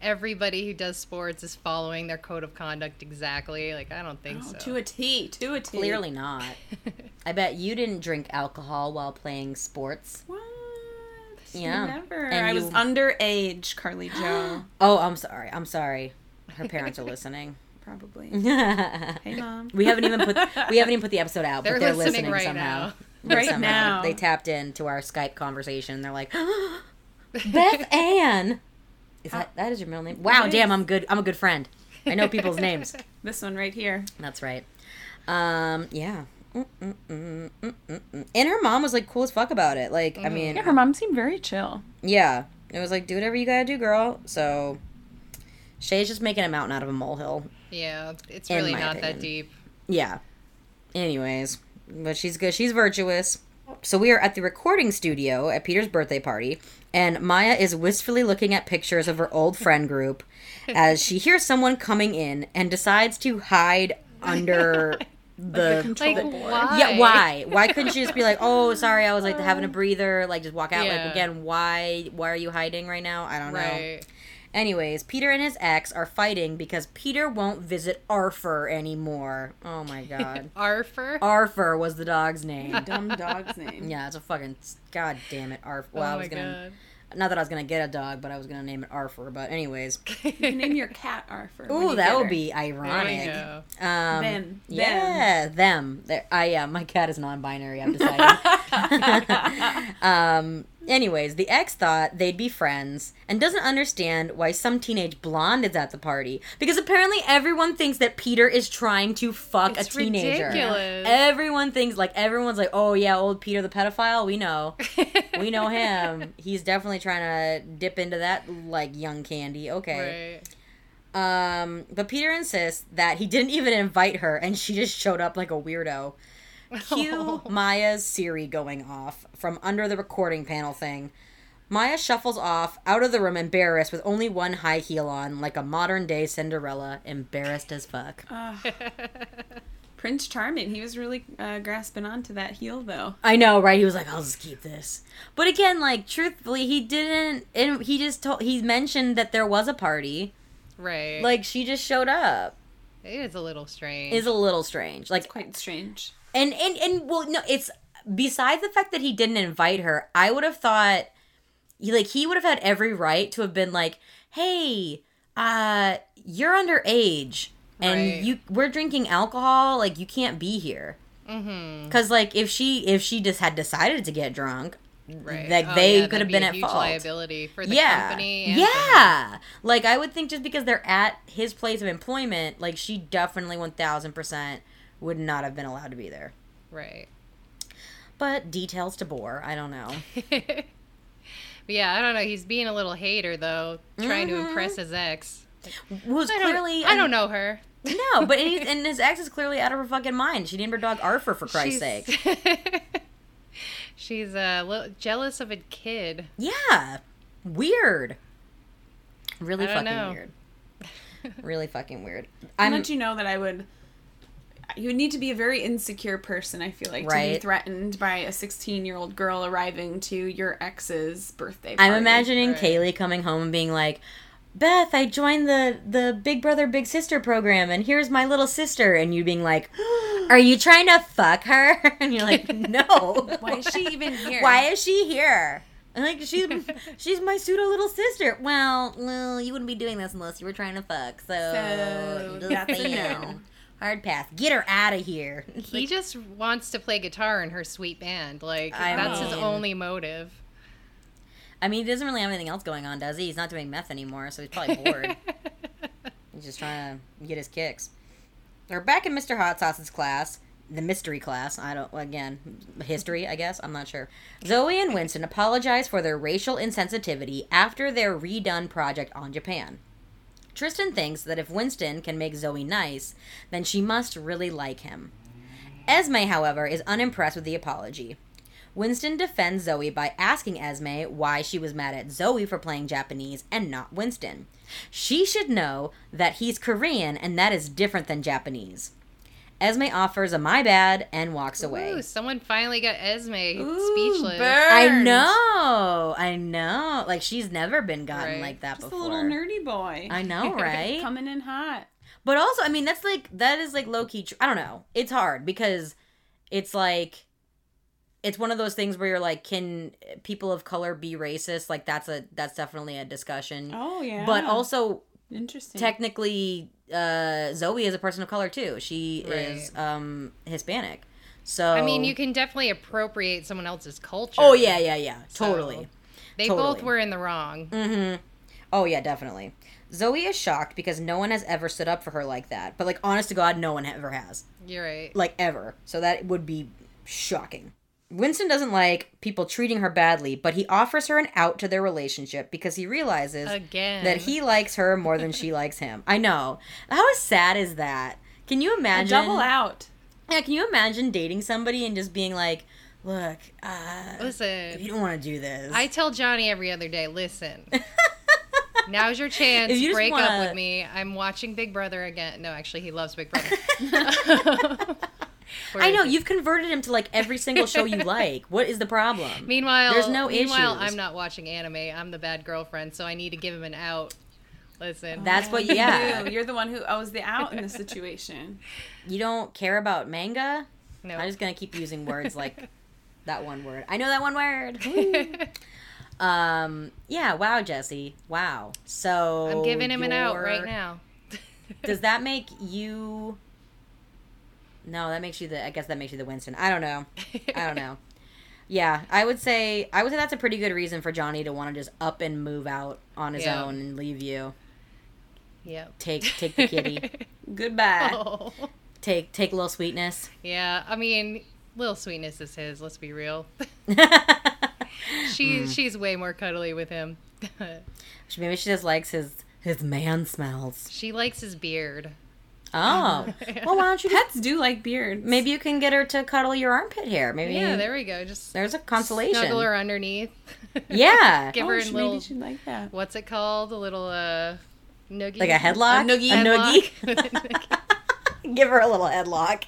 everybody who does sports is following their code of conduct exactly? Like I don't think Oh, so. to a T. To a T. Clearly not. [laughs] I bet you didn't drink alcohol while playing sports. What? Yeah. Never. And I you- was underage, Carly Joe. [gasps] Oh, I'm sorry. I'm sorry. Her parents are [laughs] listening. Probably. we [laughs] Hey, mom. haven't even put we haven't even put the episode out, They're but they're listening listening, right somehow. now. Like, [laughs] Right now. they tapped into our Skype conversation. They're like, [gasps] Beth Ann. Is that that is your middle name? Wow, damn. I'm good. I'm a good friend. I know people's names. [laughs] This one right here. That's right. Um, yeah. Mm, mm, mm, mm, mm, mm. And her mom was like cool as fuck about it. Like, I mean, Yeah, her mom seemed very chill. Yeah. It was like, do whatever you gotta do, girl. So Shay's just making a mountain out of a molehill. Yeah, it's really not opinion. that deep. Yeah. Anyways, but she's good. She's virtuous. So we are at the recording studio at Peter's birthday party, and Maya is wistfully looking at pictures of her old friend group [laughs] as she hears someone coming in and decides to hide under [laughs] the. control Like board. why? yeah, why? Why couldn't she just be like, "Oh, sorry, I was like having a [laughs] breather, like just walk out." Like again, why? Why are you hiding right now? I don't know. Right. Anyways, Peter and his ex are fighting because Peter won't visit Arthur anymore. Oh my [laughs] god. Arthur. Arthur was the dog's name. Dumb dog's name. Yeah, it's a fucking god damn it, Arthur. Well, oh I was gonna god. not that I was gonna get a dog, but I was gonna name it Arthur. But anyways, [laughs] You can name your cat Arthur. when ooh, you that get would her. be There you ironic. go. Um, Them. Yeah, them. There, I yeah, my cat is non-binary. I've decided. [laughs] um. Anyways, the ex thought they'd be friends and doesn't understand why some teenage blonde is at the party because apparently everyone thinks that Peter is trying to fuck It's a teenager. ridiculous. Everyone thinks like everyone's like, oh yeah, old Peter the pedophile. We know, [laughs] we know him. He's definitely trying to dip into that like young candy. Okay. Right. Um, but Peter insists that he didn't even invite her and she just showed up like a weirdo. [laughs] Cue Maya's Siri going off from under the recording panel thing. Maya shuffles off out of the room embarrassed with only one high heel on, like a modern day Cinderella, embarrassed as fuck. Ugh. [laughs] Prince Charming. He was really uh, grasping onto that heel, though. I know, right? He was like, "I'll just keep this." But again, like truthfully, he didn't. And he just told. He mentioned that there was a party. Right. Like she just showed up. it is a little strange. Is a little strange. Like Quite strange. And and and well, no, it's besides the fact that he didn't invite her. I would have thought, he, like, he would have had every right to have been like, "Hey, uh, you're underage, and Right. you we're drinking alcohol. Like, you can't be here." mm-hmm. Because like, if she if she just had decided to get drunk, Right. like Oh, they yeah, could have be been a at huge fault. liability for the yeah, company. For yeah. Like, I would think just because they're at his place of employment, like she definitely one thousand percent would not have been allowed to be there. Right. But details to bore. I don't know. [laughs] But yeah, I don't know. He's being a little hater though, trying to Mhm. impress his ex. Was I don't, clearly I don't know her. No, but he's, [laughs] and his ex is clearly out of her fucking mind. She named her dog Arthur for Christ's She's- sake. [laughs] She's uh, little jealous of a kid. Yeah, weird. Really I don't fucking know. weird. Really fucking weird. I'll I'm let you know that I would. You need to be a very insecure person, I feel like, to be threatened by a 16 year old girl arriving to your ex's birthday I'm imagining Right. Kaylee coming home and being like, Beth, I joined the the Big Brother Big Sister program, and here's my little sister, and you being like, [gasps] "Are you trying to fuck her?" [laughs] And you're like, [laughs] "No." Why is she even here? Why is she here? And like she's she's my pseudo little sister. Well, well, you wouldn't be doing this unless you were trying to fuck. So, So, just that's a saying. Hard pass. Get her out of here. [laughs] He just wants to play guitar in her sweet band. Like I that's his only motive. I mean, he doesn't really have anything else going on, does he? He's not doing meth anymore, so he's probably [laughs] bored. He's just trying to get his kicks. We're back in Mr. Hot Sauce's class, the mystery class. I don't, again, history, I guess. I'm not sure. Zoe and Winston apologize for their racial insensitivity after their redone project on Japan. Tristan thinks that if Winston can make Zoe nice, then she must really like him. Esme, however, is unimpressed with the apology. Winston defends Zoe by asking Esme why she was mad at Zoe for playing Japanese and not Winston. She should know that he's Korean and that is different than Japanese. Esme offers a my bad and walks away. Ooh, someone finally got Esme Ooh, speechless. I know, I know. Like she's never been gotten Right. like that Just before. a little nerdy boy. I know, [laughs] right? Coming in hot. But also, I mean, that's like that is like low key. Tr- I don't know. It's hard because it's like it's one of those things where you're like, can people of color be racist? Like that's a that's definitely a discussion. Oh, yeah. But also, Interesting. technically, uh, Zoe is a person of color too. She is um Hispanic. So I mean, you can definitely appropriate someone else's culture. Oh yeah, yeah, yeah. So, Totally. They totally. both were in the wrong. Mm-hmm. Oh yeah, definitely. Zoe is shocked because no one has ever stood up for her like that. But like, honest to God, no one ever has. You're right. like ever. So that would be shocking. Winston doesn't like people treating her badly, but he offers her an out to their relationship because he realizes Again. that he likes her more than she [laughs] likes him. I know. How sad is that? Can you A imagine? double out. Yeah, can you imagine dating somebody and just being like, "Look, uh, Listen, you don't want to do this, I tell Johnny every other day, listen. [laughs] Now's your chance. You Break up wanna- with me. I'm watching Big Brother again. No, actually, he loves Big [laughs] Brother. Where I know it? you've converted him to like every single show you [laughs] like. What is the problem? Meanwhile, There's no meanwhile, issues. I'm not watching anime. I'm the bad girlfriend, so I need to give him an out. Listen, That's what. [laughs] You Yeah, do. You're the one who owes the out in this situation. you don't care about manga. no. I'm just gonna keep using words like that one word. I know that one word. [laughs] um. Yeah. Wow, Jesse. Wow. So I'm giving him an out right now. Does that make you? No, that makes you the. I guess that makes you the Winston. I don't know. I don't know. [laughs] Yeah, I would say I would say that's a pretty good reason for Johnny to want to just up and move out on his Yeah. own and leave you. Yep. Take take the kitty. [laughs] Goodbye. Oh. take take a little sweetness. Yeah, I mean, little sweetness is his. Let's be real. [laughs] Mm. She she's way more cuddly with him. Maybe she just likes his his man smells. she likes his beard. Oh, [laughs] well, why don't you just Pets do like beards. Maybe you can get her to cuddle your armpit hair. Maybe Yeah, there we go. Just there's a consolation. snuggle her underneath. [laughs] Yeah, Give oh, her a she- little. maybe she'd like that. What's it called? A little uh, noogie. like a headlock, A noogie. a noogie. Headlock. [laughs] Give her a little headlock.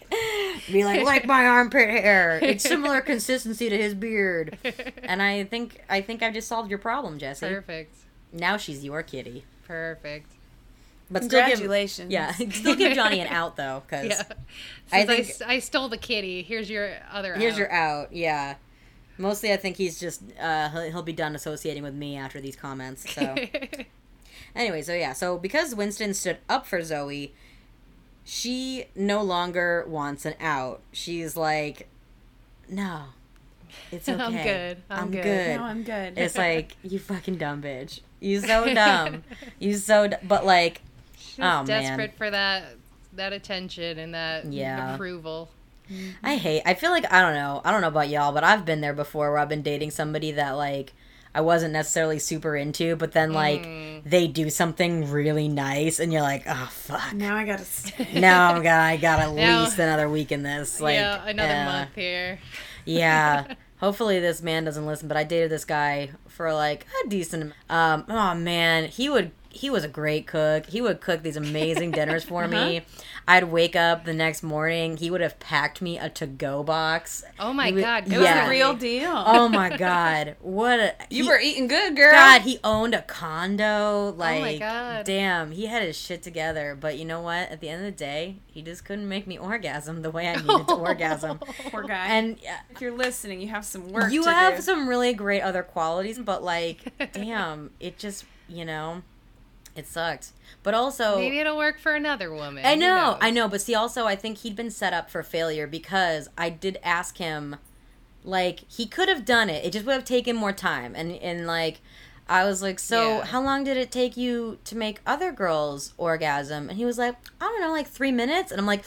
Be like, like my armpit hair. It's similar consistency to his beard. And I think I think I've just solved your problem, Jesse. Perfect. Now she's your kitty. Perfect. But still give, Congratulations. yeah, [laughs] still give Johnny an out though, because Yeah. I Since I, think- s- I stole the kitty. Here's your other. here's out. your out. Yeah. Mostly, I think he's just uh, he'll, he'll be done associating with me after these comments. So. [laughs] Anyway, so yeah, so because Winston stood up for Zoe, she no longer wants an out. She's like, no, it's [laughs] okay. I'm good. I'm good." good. No, I'm good. It's like you fucking dumb bitch. You so dumb. you so. D- but like, She's Oh, man. desperate for that that attention and that Yeah. approval. I hate. I feel like I don't know. I don't know about y'all, but I've been there before where I've been dating somebody that like I wasn't necessarily super into, but then like Mm. they do something really nice, and you're like, oh fuck. now I gotta stay. [laughs] now I'm gonna I got at Now- least another week in this. Like yeah, another uh, month here. [laughs] Yeah. [laughs] Hopefully this man doesn't listen, but I dated this guy for like a decent um oh man, he would he was a great cook. He would cook these amazing dinners for [laughs] me. Uh-huh. I'd wake up the next morning. He would have packed me a to-go box. Oh my would- god, It was Yeah. the real deal. Oh my god, [laughs] what a you he- were eating good, girl. God, he owned a condo. Like, God. damn, he had his shit together. But you know what? At the end of the day, he just couldn't make me orgasm the way I needed to [laughs] orgasm. Poor guy. And uh, if you're listening, you have some work. you have do. some really great other qualities, but like, damn, it just, you know, it sucked. But also, Maybe it'll work for another woman. I know. I know, but see, also, I think he'd been set up for failure because I did ask him, like, he could have done it. It just would have taken more time, and and like, I was like, so Yeah. how long did it take you to make other girls orgasm? And he was like, I don't know, like three minutes. And I'm like.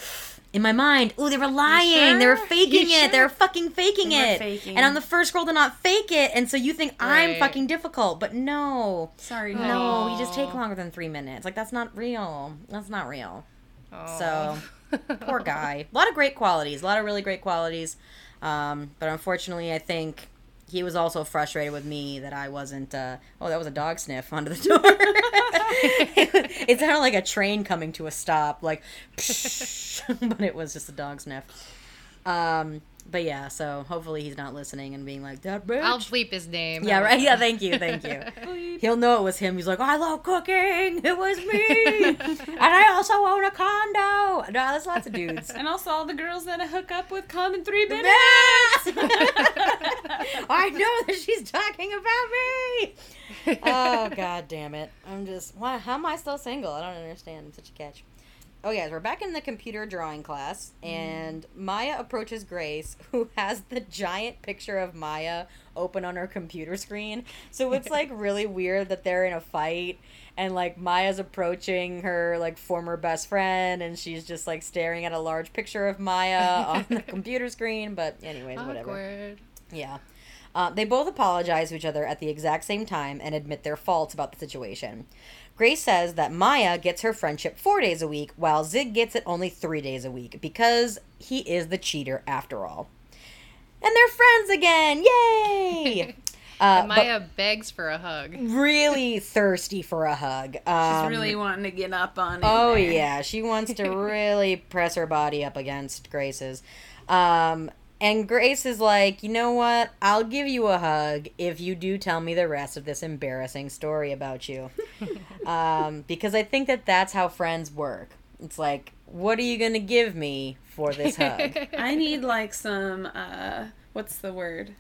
In my mind, ooh, they were lying. They were faking You it. They were fucking faking They it. faking. And I'm the first girl to not fake it. And so you think I'm fucking difficult, but no, Sorry, no, honey. you just take longer than three minutes. Like that's not real. That's not real. Aw. So, poor guy. A [laughs] lot of great qualities. A lot of really great qualities. Um, but unfortunately, I think he was also frustrated with me that I wasn't. Uh, oh, that was a dog sniff under the door. [laughs] it, sounded like a train coming to a stop, like, [laughs] but it was just a dog sniff. Um, but yeah, so hopefully he's not listening and being like that bitch. I'll bleep his name. yeah, right. Yeah, thank you, thank you. [laughs] He'll know it was him. He's like, I love cooking. It was me, [laughs] and I also own a condo. No, there's lots of dudes. And also all the girls that I hook up with come in three minutes. [laughs] I know that she's talking about me. Oh god damn it! I'm just why? How am I still single? I don't understand. I'm such a catch. Oh yes, we're back in the computer drawing class, and Maya approaches Grace, [laughs] who has the giant picture of Maya open on her computer screen. So it's [laughs] like really weird that they're in a fight, and like Maya's approaching her like former best friend, and she's just like staring at a large picture of Maya on the [laughs] computer screen. But anyways, whatever. Awkward. Yeah. Uh, they both apologize to each other at the exact same time and admit their faults about the situation. Grace says that Maya gets her friendship four days a week, while Zig gets it only three days a week because he is the cheater after all. And they're friends again! Yay! [laughs] Uh, And Maya begs for a hug. really thirsty for a hug. She's Um, really wanting to get up on it. Oh yeah, she wants to [laughs] really press her body up against Grace's. Um and Grace is like, "You know what? I'll give you a hug if you do tell me the rest of this embarrassing story about you." [laughs] um because I think that that's how friends work. It's like, "What are you going to give me for this hug?" [laughs] I need like some uh what's the word?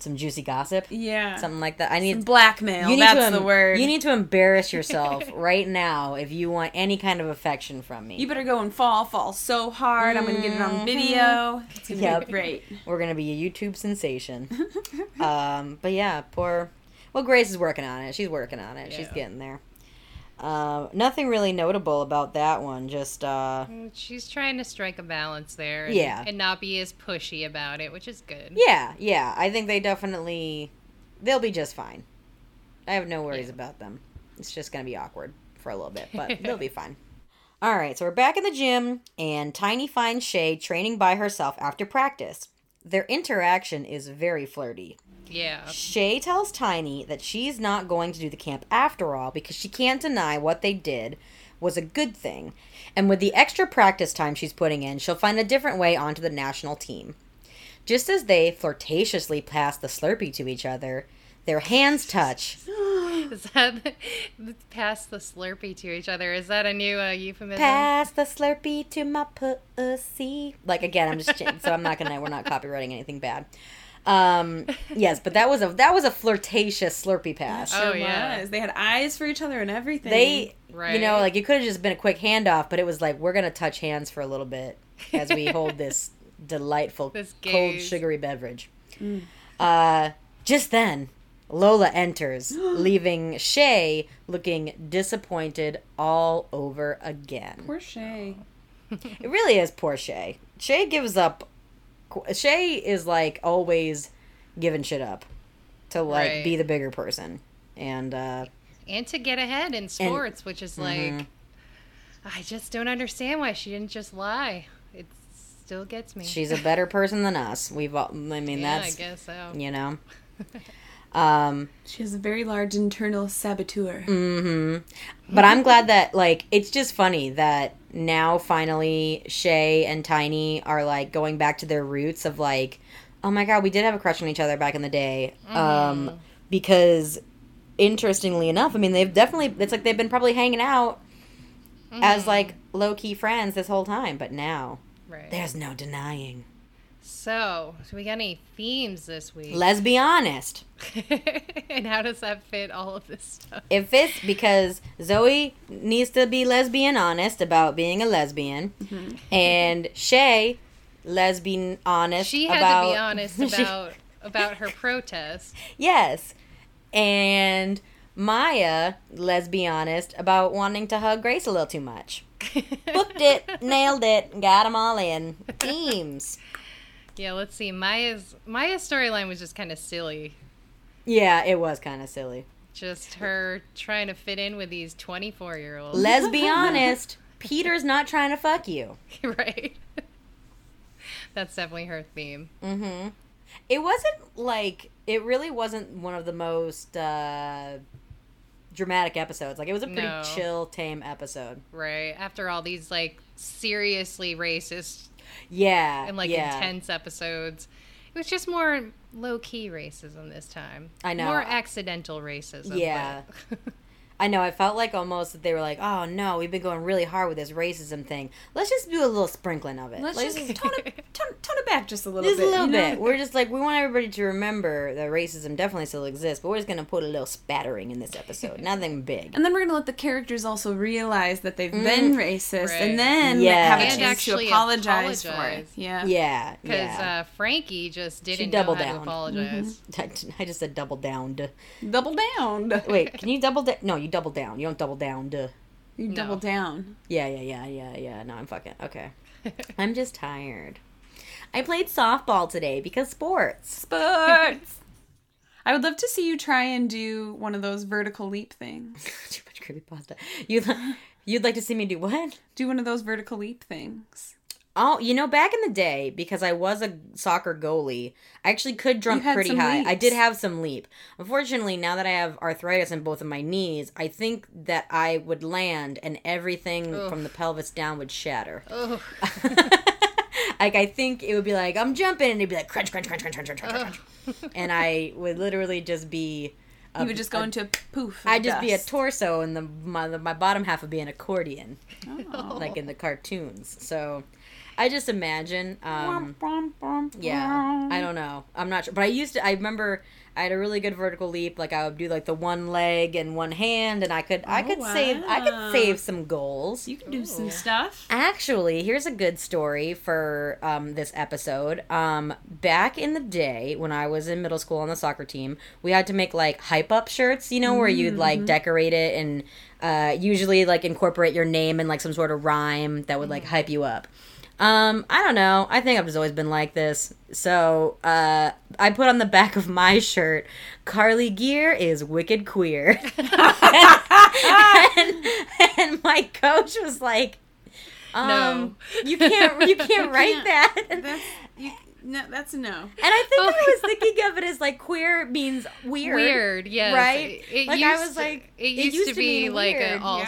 Some juicy gossip, Yeah. something like that. I need Some blackmail. you need That's to the word. You need to embarrass yourself [laughs] right now if you want any kind of affection from me. You better go and fall, fall so hard. I'm gonna get it on video. It's gonna Yep. be great. We're gonna be a YouTube sensation. [laughs] um, but yeah, poor. Well, Grace is working on it. She's working on it. She's getting there. Uh, nothing really notable about that one. Just uh, She's trying to strike a balance there. And, Yeah. And not be as pushy about it, which is good. yeah, yeah. I think they definitely they'll be just fine. I have no worries Yeah. about them. It's just gonna be awkward for a little bit, but [laughs] they'll be fine. All right, so we're back in the gym, and Tiny finds Shay training by herself after practice. Their interaction is very flirty. Yeah. Shay tells Tiny that she's not going to do the camp after all because she can't deny what they did was a good thing. And with the extra practice time she's putting in, she'll find a different way onto the national team. Just as they flirtatiously pass the Slurpee to each other, their hands touch. [gasps] Is that [laughs] pass the Slurpee to each other? Is that a new uh, euphemism? Pass the Slurpee to my pussy. Like again, I'm just ch- so I'm not gonna we're not copywriting anything bad. Um, yes, but that was a that was a flirtatious Slurpee pass. Oh, Sure yeah. was. They had eyes for each other and everything. they right. you know like it could have just been a quick handoff but it was like we're gonna touch hands for a little bit as we hold [laughs] this delightful This cold sugary beverage uh just then lola enters [gasps] leaving shay looking disappointed all over again Poor Shay. [laughs] it really is poor shay shay gives up shay is like always giving shit up to like Right. be the bigger person and uh and to get ahead in sports, which is like, Mhm. I just don't understand why she didn't just lie. It still gets me. She's a better person than us. We've, all, I mean, [laughs] yeah, that's, I guess so. you know. [laughs] Um, She has a very large internal saboteur. but I'm glad that like it's just funny that now finally Shay and Tiny are like going back to their roots of like, oh my god, we did have a crush on each other back in the day. Um, because interestingly enough, I mean they've definitely it's like they've been probably hanging out as like low key friends this whole time, but now Right. there's no denying. So, do we got any themes this week? Let's be honest. [laughs] and how does that fit all of this stuff? It fits because Zoe needs to be lesbian honest about being a lesbian, mm-hmm. and [laughs] Shay, lesbian honest. She had about, to be honest [laughs] She- about about her protest. yes, and Maya, let's be honest about wanting to hug Grace a little too much. Booked it, nailed it, got them all in. Themes. Yeah, let's see. Maya's Maya's storyline was just kind of silly. Yeah, it was kind of silly. Just her trying to fit in with these 24 year olds. Let's be [laughs] honest. Peter's not trying to fuck you. [laughs] right. That's definitely her theme. Mm-hmm. It wasn't like it really wasn't one of the most uh, dramatic episodes. Like it was a pretty No. chill, tame episode. Right. After all these like seriously racist Yeah, and like yeah. intense episodes, it was just more low key racism this time. I know. More accidental racism. Yeah. [laughs] but- I know. I felt like almost that they were like, "Oh no, we've been going really hard with this racism thing. Let's just do a little sprinkling of it. Let's Like, just [laughs] tone it, tone, tone it back just a little just bit. a little you know? bit. We're just like we want everybody to remember that racism definitely still exists, but we're just gonna put a little spattering in this episode. Nothing [laughs] big. And then we're gonna let the characters also realize that they've been racist, Right. and then Yeah. have a And chance to actually apologize, for it. Yeah. Yeah, Because yeah. uh, Frankie just didn't doubled know how down. to apologize. [laughs] I just said double down. Double down. Wait, can you double down? No, you double down. You don't double down. Duh. You No. double down. Yeah, yeah, yeah, yeah, yeah. No, I'm fucking okay. [laughs] I'm just tired. I played softball today because sports. Sports. [laughs] I would love to see you try and do one of those vertical leap things. [laughs] Too much creepypasta. You you'd like to see me do what? Do one of those vertical leap things. Oh, you know, back in the day, because I was a soccer goalie, I actually could jump pretty high. I did have some leap. Unfortunately, now that I have arthritis in both of my knees, I think that I would land and everything from the pelvis down would shatter. [laughs] Like I think it would be like I'm jumping, and it'd be like crunch, crunch, crunch, crunch, crunch, crunch, crunch, crunch. and I would literally just be. A, You would just go a- into a poof. of I'd just be a torso, and the my the, my bottom half would be an accordion, Oh. like in the cartoons. So, I just imagine. Um, Brum, brum, yeah. I don't know. I'm not sure, but I used to. I remember I had a really good vertical leap. Like I would do like the one leg and one hand, and I could I Oh, could save I could save some goals. You can do some stuff. Actually, here's a good story for um, this episode. Um, back in the day when I was in middle school on the soccer team, we had to make like hype up shirts, you know, where you'd like decorate it and uh, usually like incorporate your name and like some sort of rhyme that would like hype you up. Um, I don't know. I think I've just always been like this. So, uh, I put on the back of my shirt, Carly Gear is wicked queer. [laughs] and, and my coach was like, um, No. you can't, you [laughs] can't write that. That's you. No, that's a no. And I think I was thinking of it as like queer means weird. weird. Yes. Right? It, Like, I used was to- like, it used, to be like weird, a yeah.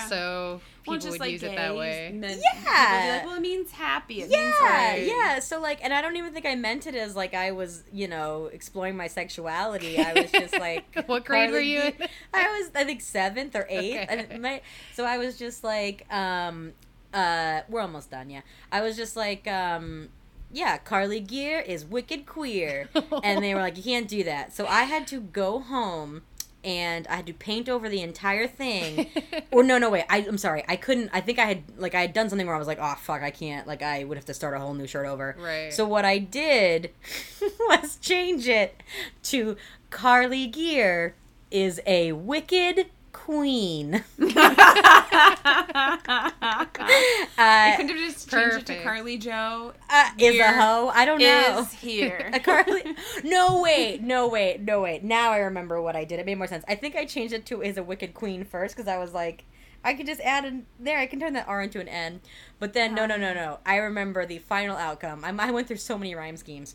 Also people Well, just would like use it that way. meant- Yeah. be like, well, it means happy. It means Yeah, right. yeah. So like, and I don't even think I meant it as like I was, you know, exploring my sexuality. I was just [laughs] like, What grade were you G- in? [laughs] I was, I think seventh or eighth. Okay. And my, so I was just like, um, uh, we're almost done. Yeah, I was just like, um, yeah, Carly Gear is wicked queer, [laughs] and they were like, you can't do that. So I had to go home. And I had to paint over the entire thing, [laughs] or no, no, wait. I, I'm sorry. I couldn't. I think I had like I had done something where I was like, oh fuck, I can't. Like I would have to start a whole new shirt over. Right. So what I did [laughs] was change it to Carly Gear is a wicked queen. I [laughs] [laughs] uh, could have just changed it to Carly Joe uh, is a Here hoe. I don't know. is here. [laughs] A Carly. No wait, no wait, no wait. Now I remember what I did. It made more sense. I think I changed it to is a wicked queen first because I was like, I could just add in there. I can turn that R into an N. But then no, no, no, no. I remember the final outcome. I, I went through so many rhyme schemes.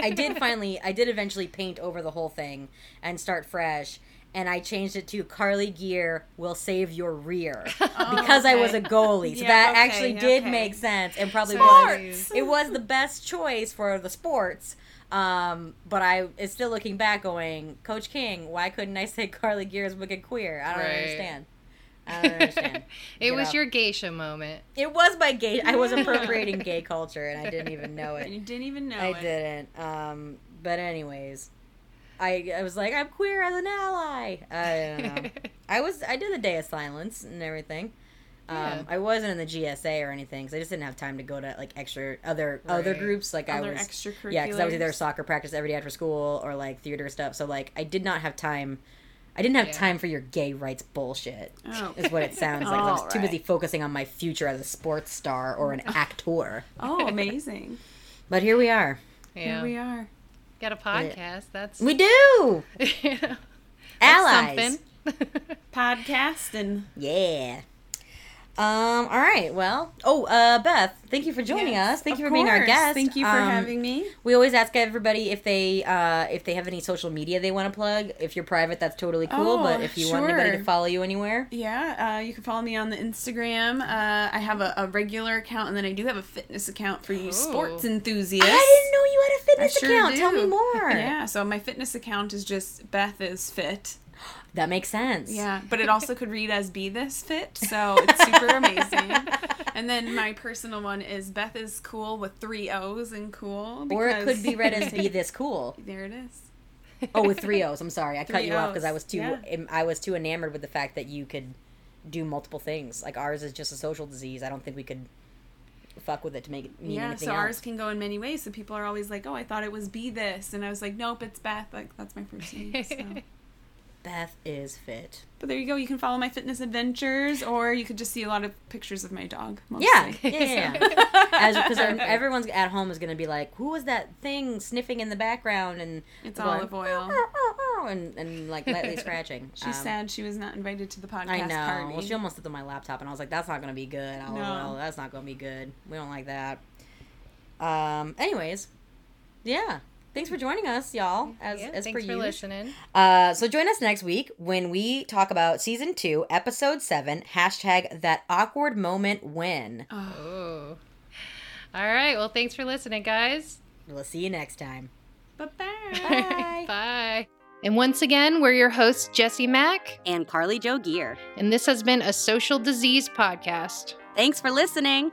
I did finally. I did eventually paint over the whole thing and start fresh. And I changed it to Carly Gear will save your rear [laughs] [laughs] because I was a goalie. So Yeah, that okay, actually did okay. make sense and probably Sports. was it was the best choice for the sports. Um, but I is still looking back, going, Coach King, why couldn't I say [laughs] Carly Gear is wicked queer? I don't Right. understand. I don't understand. it Get was out. your geisha moment. It was my gay. I was appropriating gay culture, and I didn't even know it. you didn't even know I it. didn't. Um, but anyways, I I was like, I'm queer as an ally. I don't know. [laughs] I was. I did the day of silence and everything. Um, Yeah. I wasn't in the GSA or anything because I just didn't have time to go to like extra other other groups. Like Other I was, extracurriculars. yeah, because I was either soccer practice every day after school or like theater stuff. So like I did not have time. I didn't have Yeah. time for your gay rights bullshit. Oh. Is what it sounds like. I was too Alright. busy [laughs] focusing on my future as a sports star or an [laughs] actor. Oh, amazing. But here we are. Yeah. Here we are. Got a podcast. That's We do [laughs] you know, allies. that's something. [laughs] Podcast and Yeah. Um. All right. Well. Oh, uh, Beth, thank you for joining Yes, us. Thank you for being our guest. Thank you for Um, having me. We always ask everybody if they uh if they have any social media they want to plug. If you're private, that's totally cool. Oh, but if you want anybody to follow you anywhere, Yeah, uh, you can follow me on the Instagram. Uh, I have a, a regular account, and then I do have a fitness account for you Ooh. sports enthusiasts. I didn't know you had a fitness sure account. Tell me more. Yeah, so my fitness account is just Beth is fit. That makes sense. Yeah, but it also could read as Be This Fit, so it's super amazing. [laughs] And then my personal one is Beth is cool with three O's and cool. Or it could be read as "Be [laughs] This Cool." There it is. Oh, with three O's. I'm sorry, I cut Three you off because I was too yeah. I was too enamored with the fact that you could do multiple things. Like ours is just a social disease. I don't think we could fuck with it to make it mean yeah, anything so else. ours can go in many ways. So people are always like, "Oh, I thought it was Be This," and I was like, "Nope, it's Beth. Like that's my first name." So. [laughs] Beth is fit. But there you go. You can follow my fitness adventures, or you could just see a lot of pictures of my dog. Mostly. Yeah, yeah, [laughs] yeah. because [laughs] everyone's at home is going to be like, "Who was that thing sniffing in the background?" And It's going, olive oil. "Oh, oh, oh," and and like lightly [laughs] scratching. She's Um, sad she was not invited to the podcast I know. party. Well, she almost on my laptop, and I was like, "That's not going to be good." Oh, No. that's not going to be good. We don't like that. Um. Anyways, yeah. Thanks for joining us, y'all. As yeah, as thanks per for usual. listening. Uh, so join us next week when we talk about season two, episode seven. Hashtag that awkward moment when. Oh. [sighs] All right. Well, thanks for listening, guys. We'll see you next time. Bye bye. Bye. Bye. And once again, we're your hosts, Jesse Mack, and Carly Joe Gear. and this has been a social disease podcast. Thanks for listening.